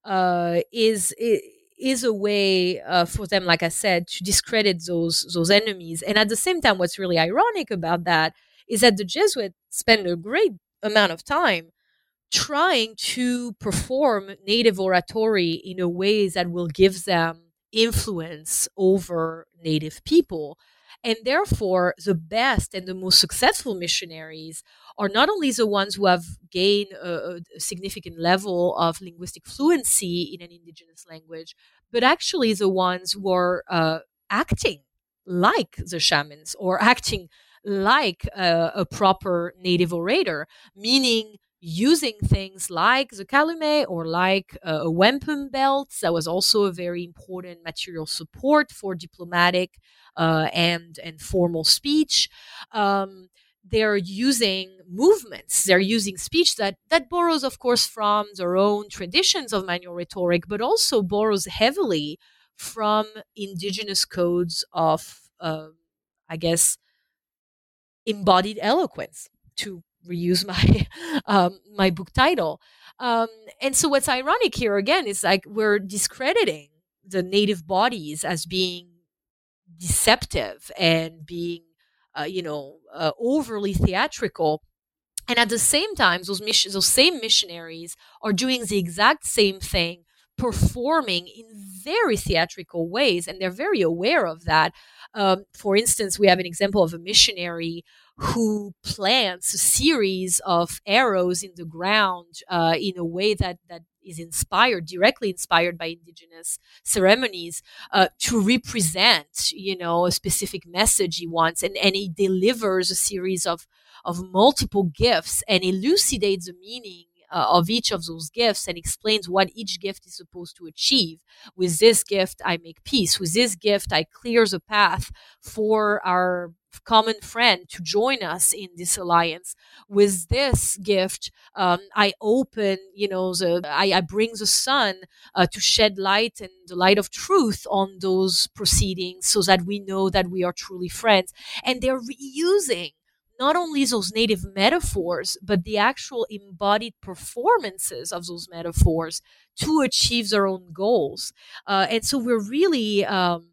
uh, is, is a way uh, for them, like I said, to discredit those those enemies. And at the same time, what's really ironic about that is that the Jesuits spend a great amount of time trying to perform native oratory in a way that will give them influence over native people. And therefore, the best and the most successful missionaries are not only the ones who have gained a, a, significant level of linguistic fluency in an indigenous language, but actually the ones who are uh, acting like the shamans or acting like a, a proper native orator, meaning using things like the calumet or like uh, a wampum belt that was also a very important material support for diplomatic uh, and and formal speech. Um, they're using movements they're using speech that that borrows of course from their own traditions of manual rhetoric but also borrows heavily from indigenous codes of uh, i guess embodied eloquence to reuse my um, my book title um, and so what's ironic here again is like we're discrediting the native bodies as being deceptive and being, uh, you know, uh, overly theatrical. And at the same time, those mission, those same missionaries are doing the exact same thing, performing in very theatrical ways, and they're very aware of that. Um, for instance, we have an example of a missionary who plants a series of arrows in the ground uh, in a way that that is inspired directly inspired by indigenous ceremonies uh, to represent you know a specific message he wants and and he delivers a series of of multiple gifts and elucidates the meaning uh, of each of those gifts and explains what each gift is supposed to achieve. With this gift, I make peace. With this gift, I clear the path for our common friend to join us in this alliance. With this gift, um, I open, you know, the I, I bring the sun uh, to shed light and the light of truth on those proceedings, so that we know that we are truly friends. And they're reusing not only those native metaphors, but the actual embodied performances of those metaphors to achieve their own goals. Uh, and so we're really, um,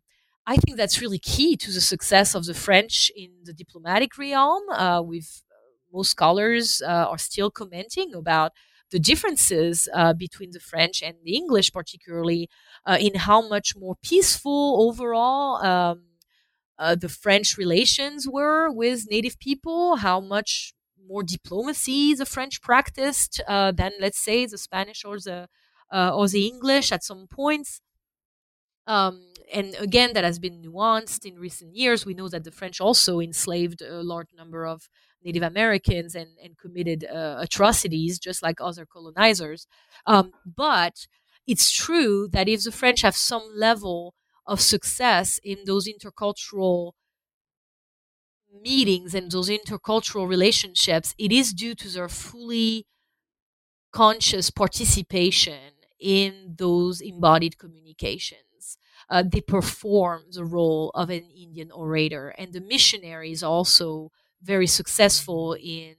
I think that's really key to the success of the French in the diplomatic realm. Uh, we've most scholars uh, are still commenting about the differences uh, between the French and the English, particularly uh, in how much more peaceful overall um, uh, the French relations were with native people, how much more diplomacy the French practiced uh, than, let's say, the Spanish or the uh, or the English at some points. Um, and again, that has been nuanced in recent years. We know that the French also enslaved a large number of Native Americans and, and committed uh, atrocities, just like other colonizers. Um, but it's true that if the French have some level of success in those intercultural meetings and those intercultural relationships, it is due to their fully conscious participation in those embodied communications. Uh, they perform the role of an Indian orator, and the missionary is also very successful in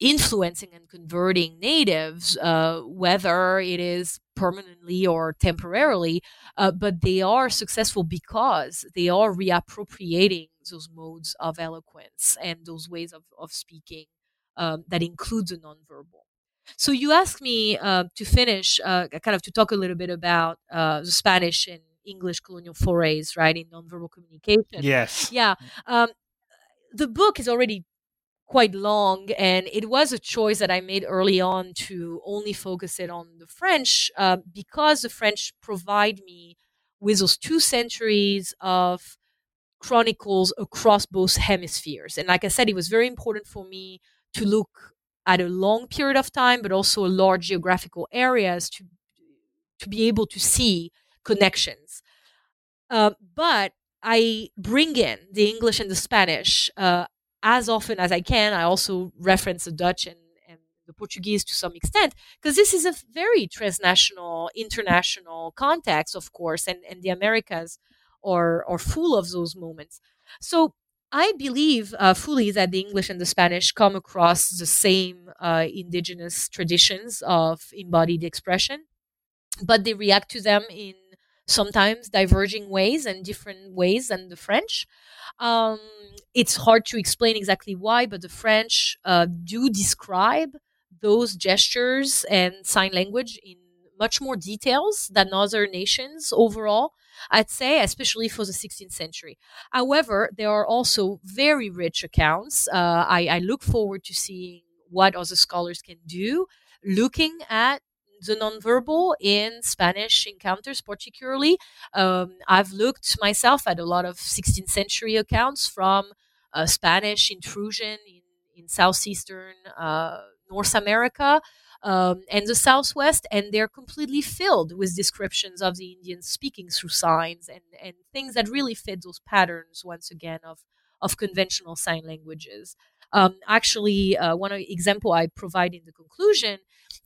influencing and converting natives, uh, whether it is permanently or temporarily, uh, but they are successful because they are reappropriating those modes of eloquence and those ways of, of speaking um, that include the nonverbal. So you asked me uh, to finish, uh, kind of to talk a little bit about uh, the Spanish and English colonial forays, right, in nonverbal communication. Yes. Yeah. Um, the book is already quite long and it was a choice that i made early on to only focus it on the french uh, because the french provide me with those two centuries of chronicles across both hemispheres and like i said it was very important for me to look at a long period of time but also a large geographical areas to to be able to see connections. Uh, but I bring in the English and the Spanish uh, as often as I can. I also reference the Dutch and, and the Portuguese to some extent, because this is a very transnational, international context, of course, and, and the Americas are, are full of those moments. So I believe uh, fully that the English and the Spanish come across the same uh, indigenous traditions of embodied expression, but they react to them in sometimes diverging ways and different ways than the French. Um, it's hard to explain exactly why, but the French uh, do describe those gestures and sign language in much more details than other nations overall. I'd say, especially for the 16th century. However, there are also very rich accounts. Uh, I, I look forward to seeing what other scholars can do, looking at the nonverbal in Spanish encounters, particularly. Um, I've looked myself at a lot of 16th century accounts from uh, Spanish intrusion in, in southeastern uh, North America um, and the Southwest, and they're completely filled with descriptions of the Indians speaking through signs and, and things that really fit those patterns, once again, of, of conventional sign languages. Um, actually, uh, one example I provide in the conclusion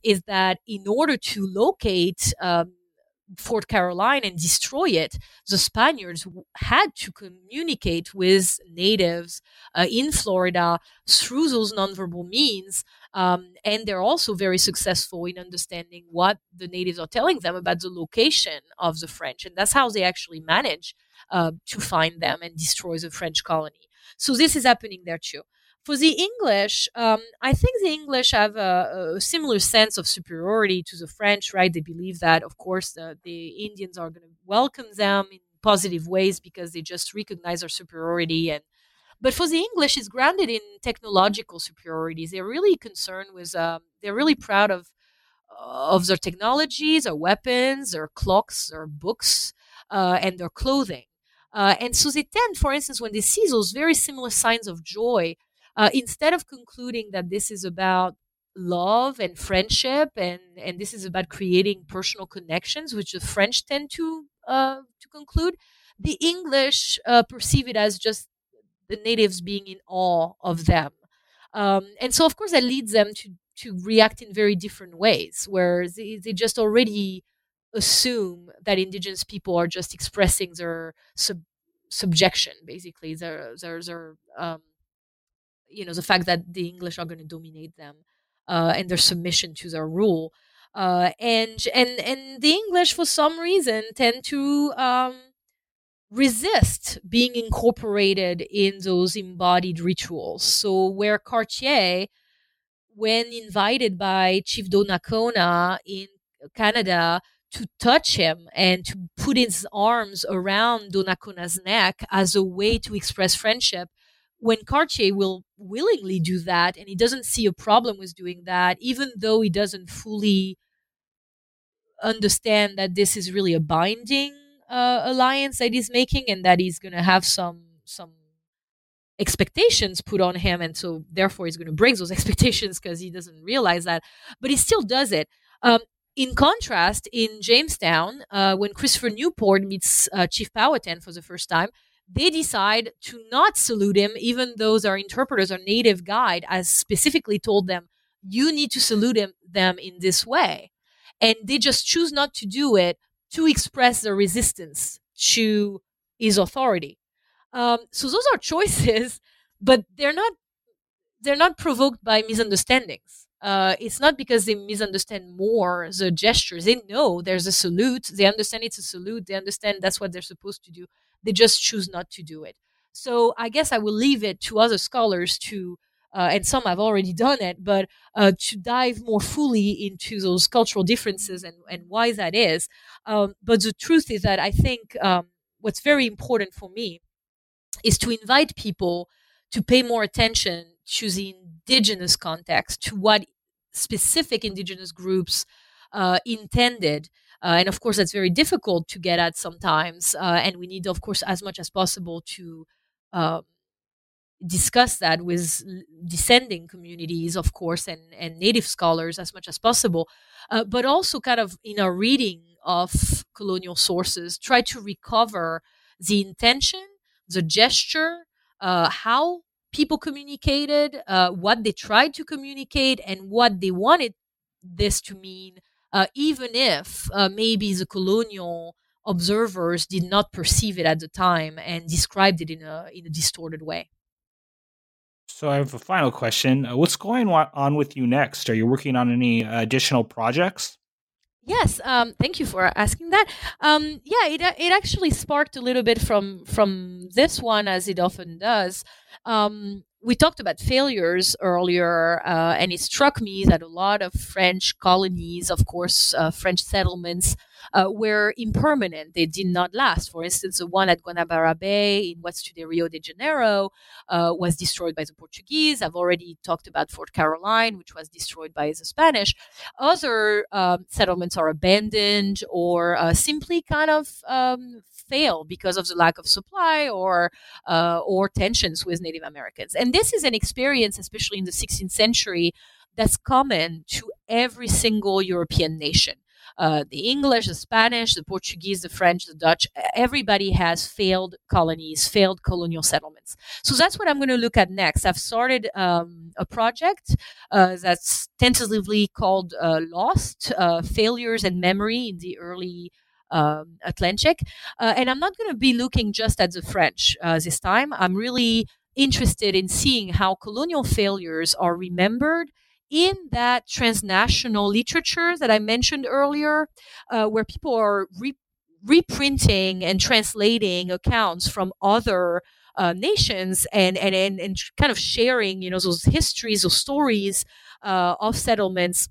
is that in order to locate um, Fort Caroline and destroy it, the Spaniards had to communicate with natives uh, in Florida through those nonverbal means. Um, and they're also very successful in understanding what the natives are telling them about the location of the French. And that's how they actually manage uh, to find them and destroy the French colony. So this is happening there too. For the English, um, I think the English have a, a, similar sense of superiority to the French, right? They believe that, of course, the, Indians are going to welcome them in positive ways because they just recognize our superiority. And but for the English, it's grounded in technological superiorities. They're really concerned with. Um, they're really proud of of their technologies, their weapons, their clocks, their books, uh, and their clothing. Uh, and so they tend, for instance, when they see those very similar signs of joy, uh, instead of concluding that this is about love and friendship and and this is about creating personal connections which the french tend to uh, to conclude the english uh, perceive it as just the natives being in awe of them. Um, and so of course that leads them to to react in very different ways where they, they just already assume that indigenous people are just expressing their sub- subjection basically their their, their um, you know the fact that the English are going to dominate them uh, and their submission to their rule. Uh, and and and the English, for some reason, tend to um, resist being incorporated in those embodied rituals. So where Cartier, when invited by Chief Donnacona in Canada to touch him and to put his arms around Donnacona's neck as a way to express friendship, when Cartier will willingly do that and he doesn't see a problem with doing that, even though he doesn't fully understand that this is really a binding uh, alliance that he's making and that he's going to have some some expectations put on him and so therefore he's going to break those expectations because he doesn't realize that but he still does it. Um, in contrast in jamestown uh, when christopher newport meets uh, chief powhatan for the first time they decide to not salute him, even though their interpreters or native guide has specifically told them, you need to salute him, them in this way. And they just choose not to do it to express their resistance to his authority. Um, so those are choices, but they're not they're not provoked by misunderstandings. Uh, it's not because they misunderstand more the gestures. They know there's a salute. They understand it's a salute. They understand that's what they're supposed to do. They just choose not to do it. So I guess I will leave it to other scholars to, uh, and some have already done it, but uh, to dive more fully into those cultural differences and, and why that is. Um, but the truth is that I think um, what's very important for me is to invite people to pay more attention to the indigenous context, to what specific indigenous groups uh, intended uh, and of course, that's very difficult to get at sometimes. Uh, and we need, of course, as much as possible to uh, discuss that with descending communities, of course, and, and native scholars as much as possible. Uh, but also, kind of in our reading of colonial sources, try to recover the intention, the gesture, uh, how people communicated, uh, what they tried to communicate, and what they wanted this to mean, uh, even if uh, maybe the colonial observers did not perceive it at the time and described it in a in a distorted way. So I have a final question. Uh, what's going on with you next? Are you working on any additional projects? Yes, um, thank you for asking that. Um, yeah, it, it actually sparked a little bit from from this one, as it often does. Um, we talked about failures earlier, uh, and it struck me that a lot of French colonies, of course, uh, French settlements, uh, were impermanent. They did not last. For instance, the one at Guanabara Bay in what's today Rio de Janeiro uh, was destroyed by the Portuguese. I've already talked about Fort Caroline, which was destroyed by the Spanish. Other um, settlements are abandoned or uh, simply kind of um, fail because of the lack of supply or uh, or tensions with Native Americans. And this is an experience, especially in the 16th century, that's common to every single European nation uh, the English, the Spanish, the Portuguese, the French, the Dutch. Everybody has failed colonies, failed colonial settlements. So that's what I'm going to look at next. I've started um, a project uh, that's tentatively called uh, Lost uh, Failures and Memory in the Early um, Atlantic. Uh, and I'm not going to be looking just at the French uh, this time. I'm really interested in seeing how colonial failures are remembered in that transnational literature that I mentioned earlier, uh, where people are re- reprinting and translating accounts from other uh, nations and, and, and, and kind of sharing, you know, those histories, those stories uh, of settlements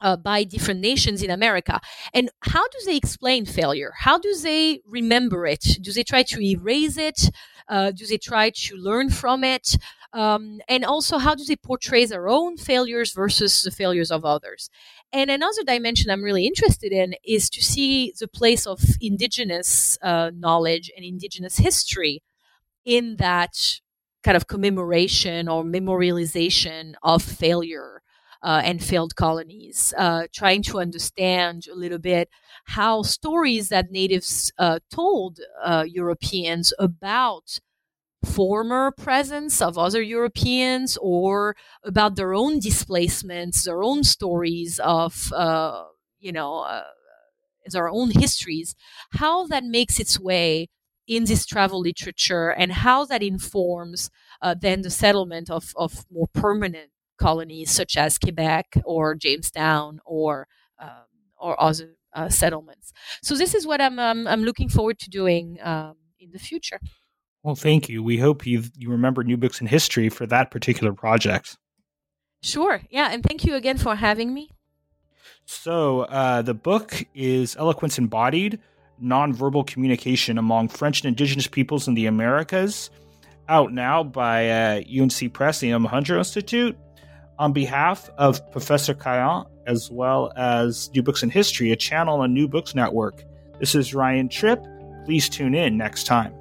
uh, by different nations in America. And how do they explain failure? How do they remember it? Do they try to erase it? Uh, do they try to learn from it? Um, and also, how do they portray their own failures versus the failures of others? And another dimension I'm really interested in is to see the place of indigenous uh, knowledge and indigenous history in that kind of commemoration or memorialization of failure uh, and failed colonies, uh, trying to understand a little bit how stories that natives uh, told uh, Europeans about former presence of other Europeans or about their own displacements, their own stories of, uh, you know, uh, their own histories, how that makes its way in this travel literature and how that informs uh, then the settlement of, of more permanent colonies such as Quebec or Jamestown or um, or other uh, settlements. So this is what I'm um, I'm looking forward to doing um, in the future. Well, thank you. We hope you you remember New Books in History for that particular project. Sure. Yeah, and thank you again for having me. So uh, the book is Eloquence Embodied: Nonverbal Communication Among French and Indigenous Peoples in the Americas. Out now by uh, UNC Press, the Omohundro Institute. On behalf of Professor Carayon, as well as New Books in History, a channel on New Books Network, this is Ryan Tripp. Please tune in next time.